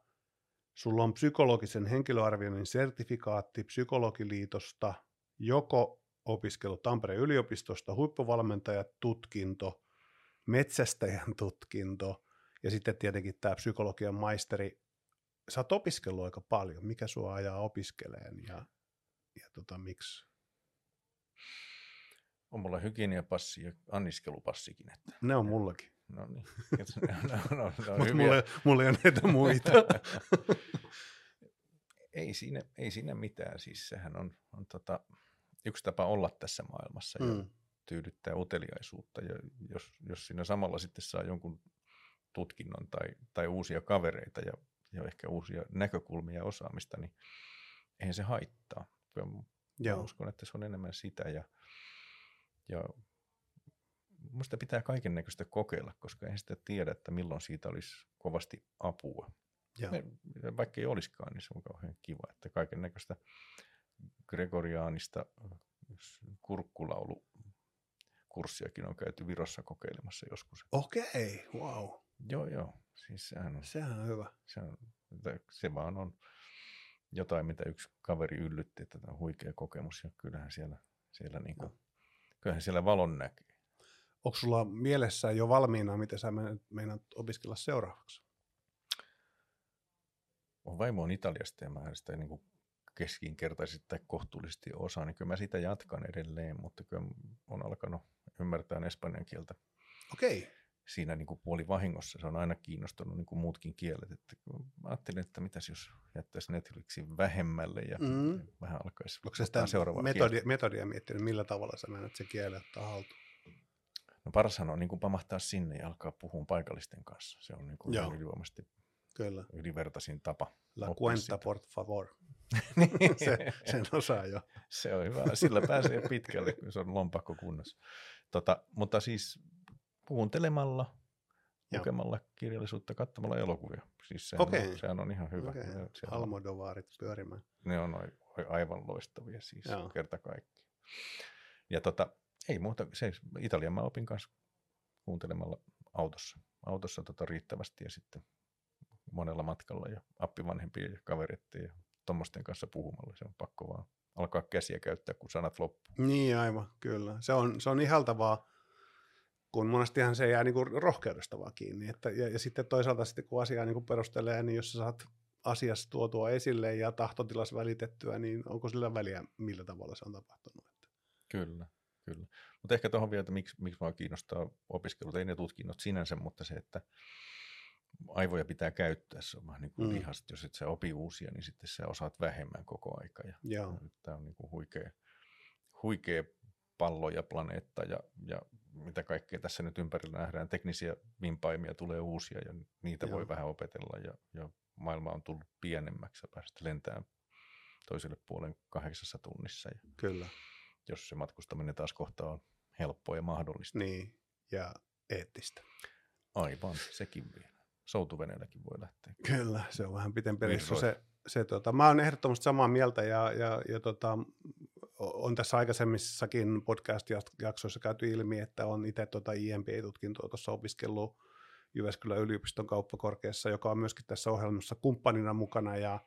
sulla on psykologisen henkilöarvioinnin sertifikaatti Psykologiliitosta, joko opiskelu Tampereen yliopistosta, huippuvalmentajatutkinto, metsästäjän tutkinto ja sitten tietenkin tämä psykologian maisteri. Sä oot opiskellut aika paljon. Mikä sua ajaa opiskeleen ja, ja tota, miksi?
On mulla hygieniapassi ja anniskelupassikin. Että.
Ne on mullakin.
No niin, on, ne on
Mutta mulla, mulla ei ole näitä muita.
ei siinä, ei siinä mitään. Siis sehän on, on tota, yksi tapa olla tässä maailmassa ja
Mm.
tyydyttää uteliaisuutta. Ja jos, jos siinä samalla sitten saa jonkun tutkinnon tai, tai uusia kavereita ja, ja ehkä uusia näkökulmia ja osaamista, niin eihän se haittaa. Mä
Joo.
uskon, että se on enemmän sitä ja, ja musta pitää kaiken näköistä kokeilla, koska eihän sitä tiedä, että milloin siitä olisi kovasti apua.
Joo.
Me, vaikka ei olisikaan, niin se on kauhean kiva, että kaiken näköistä gregoriaanista kurkkulaulu kurssiakin on käyty Virossa kokeilemassa joskus.
Okei, wow.
Joo, joo. Siis sehän on,
Sehän on hyvä.
se, on, se vaan on jotain, mitä yksi kaveri yllytti, että tämä on huikea kokemus ja kyllähän siellä, siellä, niin kuin, kyllähän siellä valon näkee.
Onko sulla mielessä jo valmiina, mitä sä meinaat opiskella seuraavaksi?
Mun vaimo on Italiasta ja mä sitä niin kuin keskinkertaisesti tai kohtuullisesti osaa, niin kyllä mä sitä jatkan edelleen, mutta kyllä on alkanut ymmärtää espanjan kieltä
Okei.
Siinä niin kuin puoli vahingossa. Se on aina kiinnostunut niin kuin muutkin kielet. Että kun mä ajattelin, että mitäs jos jättäisi Netflixin vähemmälle ja
Mm.
vähän alkaisi
Onko se sitä metodi,
kieltä.
metodia miettinyt, millä tavalla sä menet se kieli ottaa haltuun?
No paras on niin kuin pamahtaa sinne ja alkaa puhua paikallisten kanssa. Se on niin kuin ylivoimaisesti
Kyllä.
ylivertaisin tapa.
La cuenta,
sitä.
por favor.
Niin.
Se, sen osaa jo.
Se on hyvä. Sillä pääsee pitkälle, kun se on lompakko kunnossa. Tota, mutta siis kuuntelemalla,
Joo.
lukemalla kirjallisuutta, katsomalla elokuvia. Siis sehän,
Okei.
on, sehän on ihan hyvä.
Okei.
Ne,
Almodovaarit pyörimään.
ne on ai- ai- aivan loistavia siis
Joo.
kerta kaikki. Ja tota, ei muuta, se Italian mä opin kanssa kuuntelemalla autossa. Autossa tota riittävästi ja sitten monella matkalla ja appivanhempien ja kavereiden ja tuommoisten kanssa puhumalla. Se on pakko vaan alkaa käsiä käyttää, kun sanat loppuu.
Niin aivan, kyllä. Se on, se on ihaltavaa, kun monestihan se jää niinku rohkeudesta vaan kiinni. Että, ja, ja sitten toisaalta sitten kun asiaa niinku perustelee, niin jos sä saat asiassa tuotua esille ja tahtotilas välitettyä, niin onko sillä väliä, millä tavalla se on tapahtunut? Että,
Kyllä, kyllä. Mutta ehkä tuohon vielä, että miksi, miksi mua kiinnostaa opiskelut, ei ne tutkinnot sinänsä, mutta se, että aivoja pitää käyttää, se on vähän niin kuin
Mm.
lihasta, jos et sä opi uusia, niin sitten sä osaat vähemmän koko aika. Ja
joo,
Tämä on niin kuin huikea, huikea pallo ja planeetta ja, ja mitä kaikkea tässä nyt ympärillä nähdään. Teknisiä vimpaimia tulee uusia ja niitä
Joo.
voi vähän opetella ja, ja maailma on tullut pienemmäksi ja päästä lentämään toiselle puolen kahdeksassa tunnissa. Ja
kyllä.
jos se matkustaminen taas kohta on helppoa ja mahdollista.
Niin, ja eettistä.
Aivan, sekin vielä. Soutuveneelläkin voi lähteä.
Kyllä, se on vähän pitempi reissu. Se, se, tota, mä oon ehdottomasti samaa mieltä ja, ja, ja tota, on tässä aikaisemmissakin podcast-jaksoissa käyty ilmi, että on itse tota IMBA-tutkintoa tuossa opiskellut Jyväskylän yliopiston kauppakorkeassa, joka on myöskin tässä ohjelmassa kumppanina mukana ja,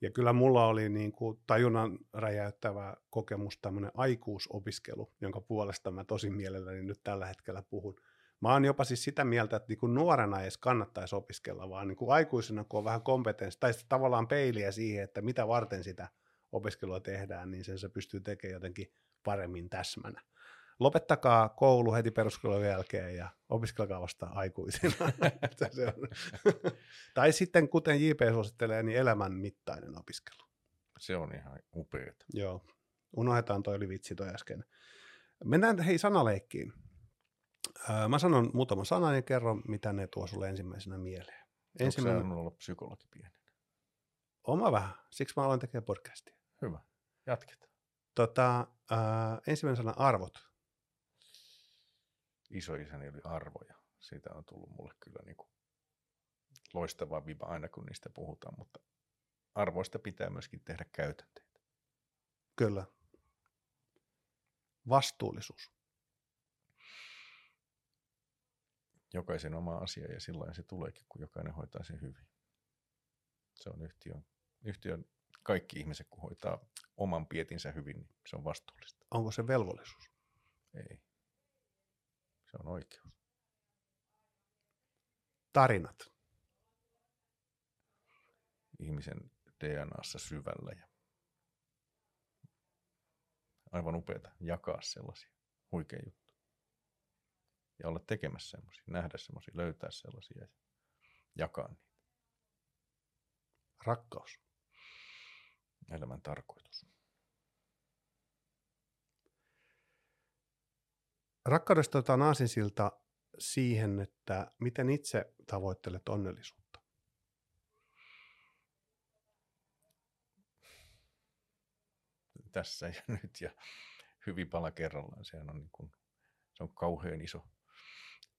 ja kyllä mulla oli niin kuin tajunnan räjäyttävä kokemus tämmöinen aikuisopiskelu, jonka puolesta mä tosi mielelläni nyt tällä hetkellä puhun. Mä oon jopa siis sitä mieltä, että niin kuin nuorena ei edes kannattaisi opiskella, vaan niin kuin aikuisena, kun on vähän kompetenssi, tai tavallaan peiliä siihen, että mitä varten sitä opiskelua tehdään, niin sen se pystyy tekemään jotenkin paremmin täsmänä. Lopettakaa koulu heti peruskoulun jälkeen ja opiskelkaa vasta on. tai sitten, kuten JP suosittelee, niin elämän mittainen opiskelu.
Se on ihan upeeta.
Joo, unohdetaan toi oli vitsi toi äsken. Mennään hei sanaleikkiin. Öö, mä sanon muutama sanan ja kerron, mitä ne tuo sulle ensimmäisenä mieleen.
Ensimmäinen... Onko ollut psykologi pienen?
oma vähän, siksi mä aloin tekemään podcastia.
Hyvä. Jatketaan.
Tota, öö, ensimmäinen sana arvot.
Isoisäni oli arvoja. Siitä on tullut mulle kyllä niin kuin loistava viba aina, kun niistä puhutaan, mutta arvoista pitää myöskin tehdä käytänteitä.
Kyllä. Vastuullisuus.
Jokaisen oma asia ja silloin se tuleekin, kun jokainen hoitaa sen hyvin. Se on yhtiön, yhtiön kaikki ihmiset, kun hoitaa oman pietinsä hyvin, niin se on vastuullista.
Onko se velvollisuus?
Ei. Se on oikeus.
Tarinat.
Ihmisen DNAssa syvällä ja aivan upeata jakaa sellaisia. Huikea juttu. Ja olla tekemässä semmoisia, nähdä semmoisia, löytää sellaisia ja jakaa niitä.
Rakkaus.
Elämän tarkoitus.
Rakkaudesta otetaan aasinsilta siihen, että miten itse tavoittelet onnellisuutta.
Tässä ja nyt ja hyvin pala kerrallaan. Sehän on, niin kuin, se on kauhean iso,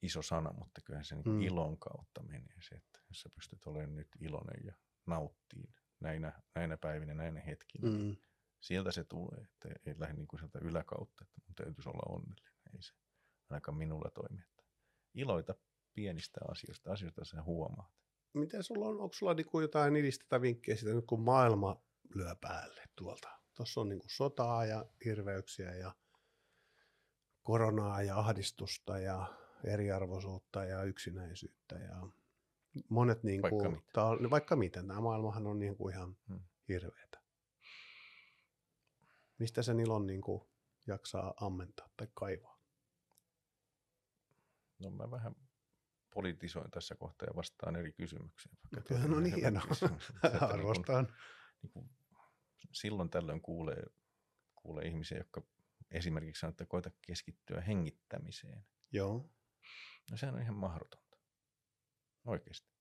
iso sana, mutta kyllähän se niin
Mm.
ilon kautta menee se, että jos sä pystyt olemaan nyt iloinen ja nauttiin näinä, näinä päivinä, näinä hetkinä, mm. Sieltä se tulee, että ei lähde niin kuin sieltä yläkautta, että mun täytyisi olla onnellinen. Ei se ainakaan minulla toimi. Että iloita pienistä asioista, asioista sä huomaat.
Miten sulla on, onko sulla niinku jotain idistä tai vinkkejä siitä nyt kun maailma lyö päälle tuolta? Tuossa on niinku sotaa ja hirveyksiä ja koronaa ja ahdistusta ja eriarvoisuutta ja yksinäisyyttä ja monet niin
Vaikka
kuin,
mitä.
tää on, vaikka miten, tämä maailmahan on niin kuin ihan
Hmm.
hirveätä. Mistä sen ilon niin kuin jaksaa ammentaa tai kaivaa?
No mä vähän politisoin tässä kohtaa ja vastaan eri kysymyksiin. vaikka
No,
toinen
no
on
niin,
hyvä
hienoa.
niin
Arvostan.
niin kuin silloin tällöin kuulee, kuulee ihmisiä, jotka esimerkiksi sanoo, että koita keskittyä hengittämiseen.
Joo.
No sehän on ihan mahdotonta. Oikeasti.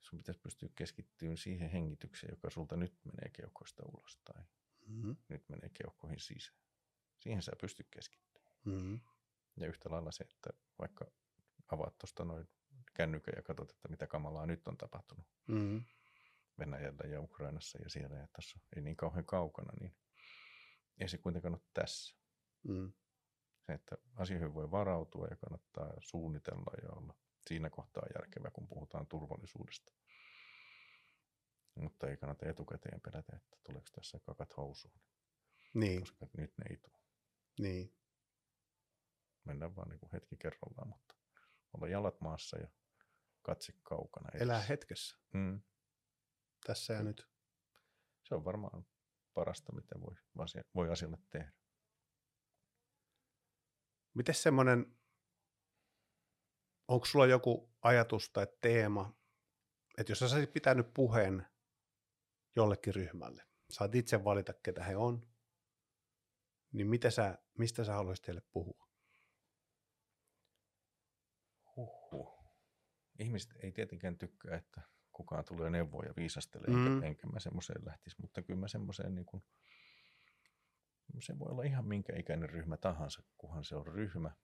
Sun pitäisi pystyä keskittymään siihen hengitykseen, joka sulta nyt menee keuhkoista ulos tai
Mm-hmm.
nyt menee keuhkoihin sisään. Siihen sä pystyt keskittymään.
Mm-hmm.
Ja yhtä lailla se, että vaikka avaat tuosta noin kännykän ja katsot, että mitä kamalaa nyt on tapahtunut
Mm-hmm.
Venäjällä ja Ukrainassa ja siellä ja tässä ei niin kauhean kaukana, niin ei se kuitenkaan ole tässä.
Mm.
Se, että asioihin voi varautua ja kannattaa suunnitella ja olla siinä kohtaa järkevä, kun puhutaan turvallisuudesta. Mutta ei kannata etukäteen pelätä, että tuleeko tässä kakat housuun,
Niin,
koska nyt ne ei tule.
niin.
Mennään vaan niin kuin hetki kerrallaan, mutta olla jalat maassa ja katse kaukana.
Elää
edessä.
hetkessä,
Mm.
tässä ja nyt.
Se on varmaan parasta, mitä voi, asia, voi asialle tehdä.
Miten semmoinen, onko sulla joku ajatus tai teema, että jos sä saisit pitänyt puheen jollekin ryhmälle, saat itse valita, ketä he on, niin mitä sä, mistä sä haluaisit heille puhua?
Huhhuh. Ihmiset ei tietenkään tykkää, että kukaan tulee neuvoa ja viisastelee,
Mm.
mm. enkä, enkä mä semmoiseen lähtisi, mutta kyllä mä semmoiseen niin kuin, se voi olla ihan minkä ikäinen ryhmä tahansa, kunhan se on ryhmä.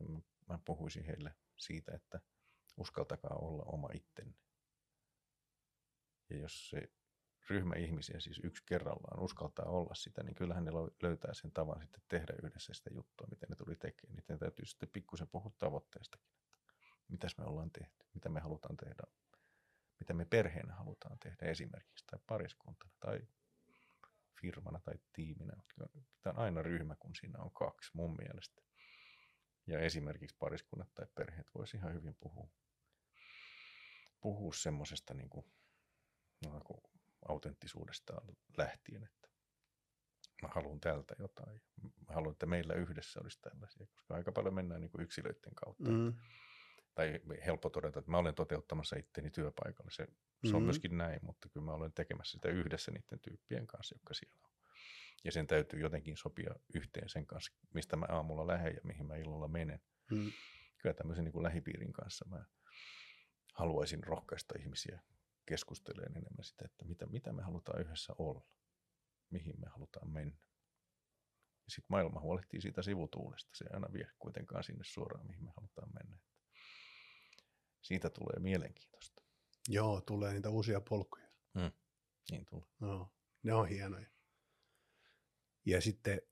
Ja mä, mä puhuisin heille siitä, että uskaltakaa olla oma ittenne. Ja jos se ryhmä ihmisiä, siis yksi kerrallaan, uskaltaa olla sitä, niin kyllähän ne löytää sen tavan sitten tehdä yhdessä sitä juttua, miten ne tuli tekemään. Niiden täytyy sitten pikkusen puhua tavoitteestakin, että mitäs me ollaan tehty, mitä me halutaan tehdä, mitä me perheenä halutaan tehdä esimerkiksi, tai pariskuntana, tai firmana tai tiiminä. Tämä on aina ryhmä, kun siinä on kaksi mun mielestä. Ja esimerkiksi pariskunnat tai perheet voisi ihan hyvin puhua, puhua semmoisesta niin kuin, no, kuin autenttisuudesta lähtien, että mä haluan tältä jotain. Mä haluan, että meillä yhdessä olisi tällaisia, koska aika paljon mennään niin kuin yksilöiden kautta.
Mm.
Tai helppo todeta, että mä olen toteuttamassa itteni työpaikalla. Se, se on
Mhm.
myöskin näin, mutta kyllä mä olen tekemässä sitä yhdessä niiden tyyppien kanssa, jotka siellä on. Ja sen täytyy jotenkin sopia yhteen sen kanssa, mistä mä aamulla lähden ja mihin mä illalla menen.
Mm.
Kyllä tämmöisen niin kuin lähipiirin kanssa mä haluaisin rohkaista ihmisiä keskustelemaan enemmän sitä, että mitä, mitä me halutaan yhdessä olla, mihin me halutaan mennä. Ja sitten maailma huolehtii siitä sivutuulesta. Se ei aina vie kuitenkaan sinne suoraan, mihin me halutaan mennä. Siitä tulee mielenkiintoista.
Joo, tulee niitä uusia polkuja.
Niin tulee.
No, ne on hienoja. Ja sitten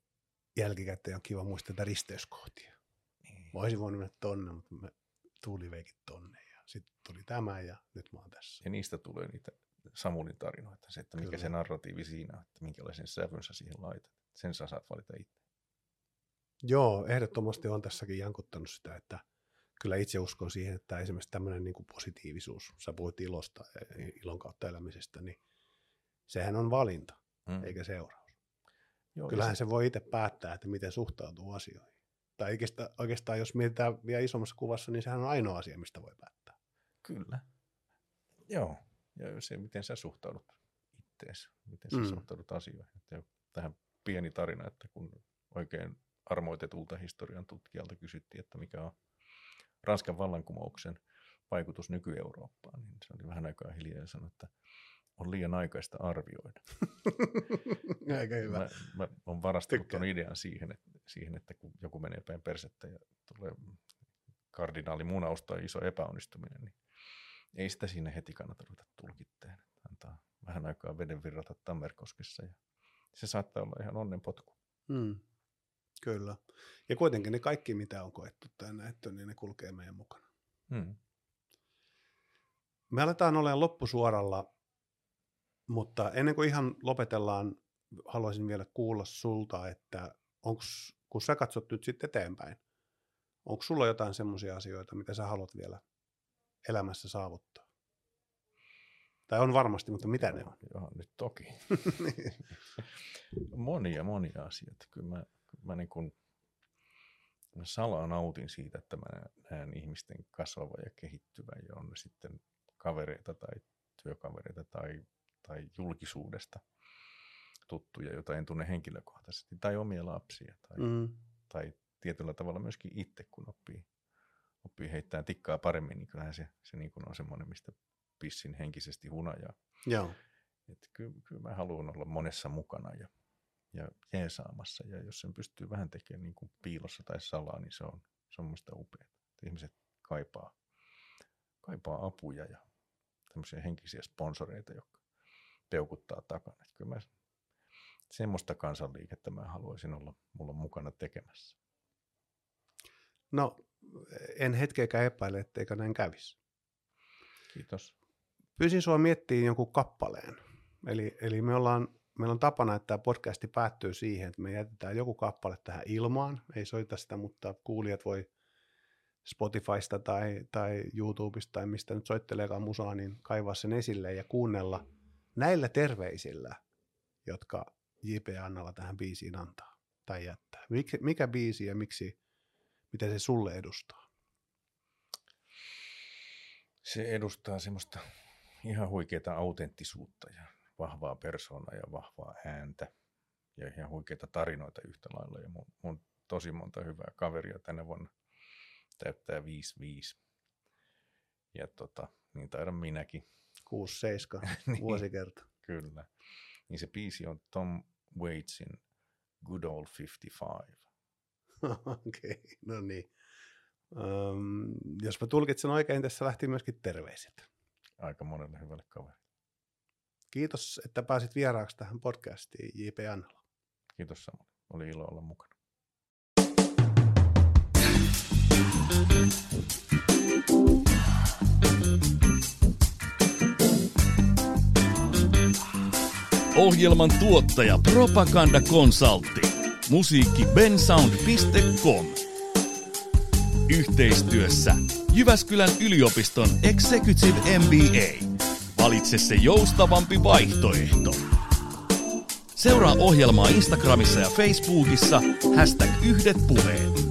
jälkikäteen on kiva muistaa tätä risteyskohtia.
Niin.
Mä olisin voinut mennä tonne, mutta me tuuli veikin tonne ja sitten tuli tämä ja nyt mä oon tässä.
Ja niistä tulee niitä Samulin tarinoita, se, että mikä
Kyllä.
se narratiivi siinä on, että minkälaisen sävyn sä siihen laitat. Sen sä saat valita itse.
Joo, ehdottomasti on tässäkin jankuttanut sitä, että kyllä itse uskon siihen, että esimerkiksi tämmöinen niin kuin positiivisuus, sä puhuit ilosta ja ilon kautta elämisestä, niin sehän on valinta,
Mm.
eikä seuraus.
Joo, ja
Kyllähän se voi itse päättää, että miten suhtautuu asioihin. Tai oikeastaan, oikeastaan jos mietitään vielä isommassa kuvassa, niin sehän on ainoa asia, mistä voi päättää.
Kyllä. Joo. Ja se, miten sä suhtaudut ittees, miten sä
Mm.
suhtaudut asioihin. Että tähän pieni tarina, että kun oikein armoitetulta historian tutkijalta kysyttiin, että mikä on Ranskan vallankumouksen vaikutus nyky-Eurooppaan, niin se oli vähän aikaa hiljaa ja sanoi, että on liian aikaista arvioida.
Aika hyvä.
Mä, mä olen varastanut tuon idean siihen että, siihen, että kun joku menee päin persettä ja tulee kardinaali munaus tai iso epäonnistuminen, niin ei sitä sinne heti kannata ruveta tulkitteen. Antaa vähän aikaa veden virrata Tammerkoskessa ja se saattaa olla ihan onnenpotku.
Mm. Kyllä. Ja kuitenkin ne kaikki, mitä on koettu tai nähty, niin ne kulkee meidän mukana.
Hmm.
Me aletaan olemaan loppusuoralla, mutta ennen kuin ihan lopetellaan, haluaisin vielä kuulla sulta, että onks, kun sä katsot nyt sitten eteenpäin, onko sulla jotain semmoisia asioita, mitä sä haluat vielä elämässä saavuttaa? Tai on varmasti, mutta mitä ne on?
Joo, nyt toki. monia, monia asioita. Kyllä mä, mä niin kuin, mä salaa nautin siitä, että mä näen ihmisten kasvavan ja kehittyvän ja on ne sitten kavereita tai työkavereita tai, tai julkisuudesta tuttuja, joita en tunne henkilökohtaisesti, tai omia lapsia, tai,
mm.
Tai tietyllä tavalla myöskin itse, kun oppii, oppii heittämään tikkaa paremmin, niin kyllähän se, se niin kuin on semmoinen, mistä pissin henkisesti hunajaa.
Joo.
Että kyllä, kyllä mä haluan olla monessa mukana ja, ja jeesaamassa. Ja jos sen pystyy vähän tekemään niin kuin piilossa tai salaa, niin se on, se on musta upeaa. Ihmiset kaipaa, kaipaa apuja ja tämmöisiä henkisiä sponsoreita, jotka peukuttaa takana. Että kyllä mä semmoista kansanliikettä mä haluaisin olla mulla mukana tekemässä.
No, en hetkeäkään epäile, etteikö näin kävisi.
Kiitos.
Pyysin sua miettimään jonkun kappaleen. Eli, eli me ollaan, meillä on tapana, että tämä podcasti päättyy siihen, että me jätetään joku kappale tähän ilmaan. Ei soita sitä, mutta kuulijat voi Spotifysta tai, tai YouTubesta tai mistä nyt soitteleekaan musaa, niin kaivaa sen esille ja kuunnella näillä terveisillä, jotka J.P. Annalla tähän biisiin antaa tai jättää. Mik, mikä biisi ja miksi, mitä se sulle edustaa?
Se edustaa semmoista ihan huikeaa autenttisuutta ja vahvaa persoonaa ja vahvaa ääntä ja ihan huikeita tarinoita yhtä lailla. Ja mun, mun tosi monta hyvää kaveria tänä vuonna täyttää 5-5. Ja tota, niin taidan minäkin,
6-7
Niin.
vuosikerta.
kyllä. Niin se biisi on Tom Waitsin Good Old 55.
Okei, okay, no niin. Öm, jos mä tulkitsen oikein, tässä lähti myöskin terveiset.
Aika monelle hyvälle kaverille.
Kiitos, että pääsit vieraaksi tähän podcastiin, J.P. Annala.
Kiitos Samuli. Oli ilo olla mukana.
Ohjelman tuottaja Propaganda Consultti. Musiikki bensound.com. Yhteistyössä Jyväskylän yliopiston Executive MBA. Valitse se joustavampi vaihtoehto. Seuraa ohjelmaa Instagramissa ja Facebookissa hashtag yhdet puheet.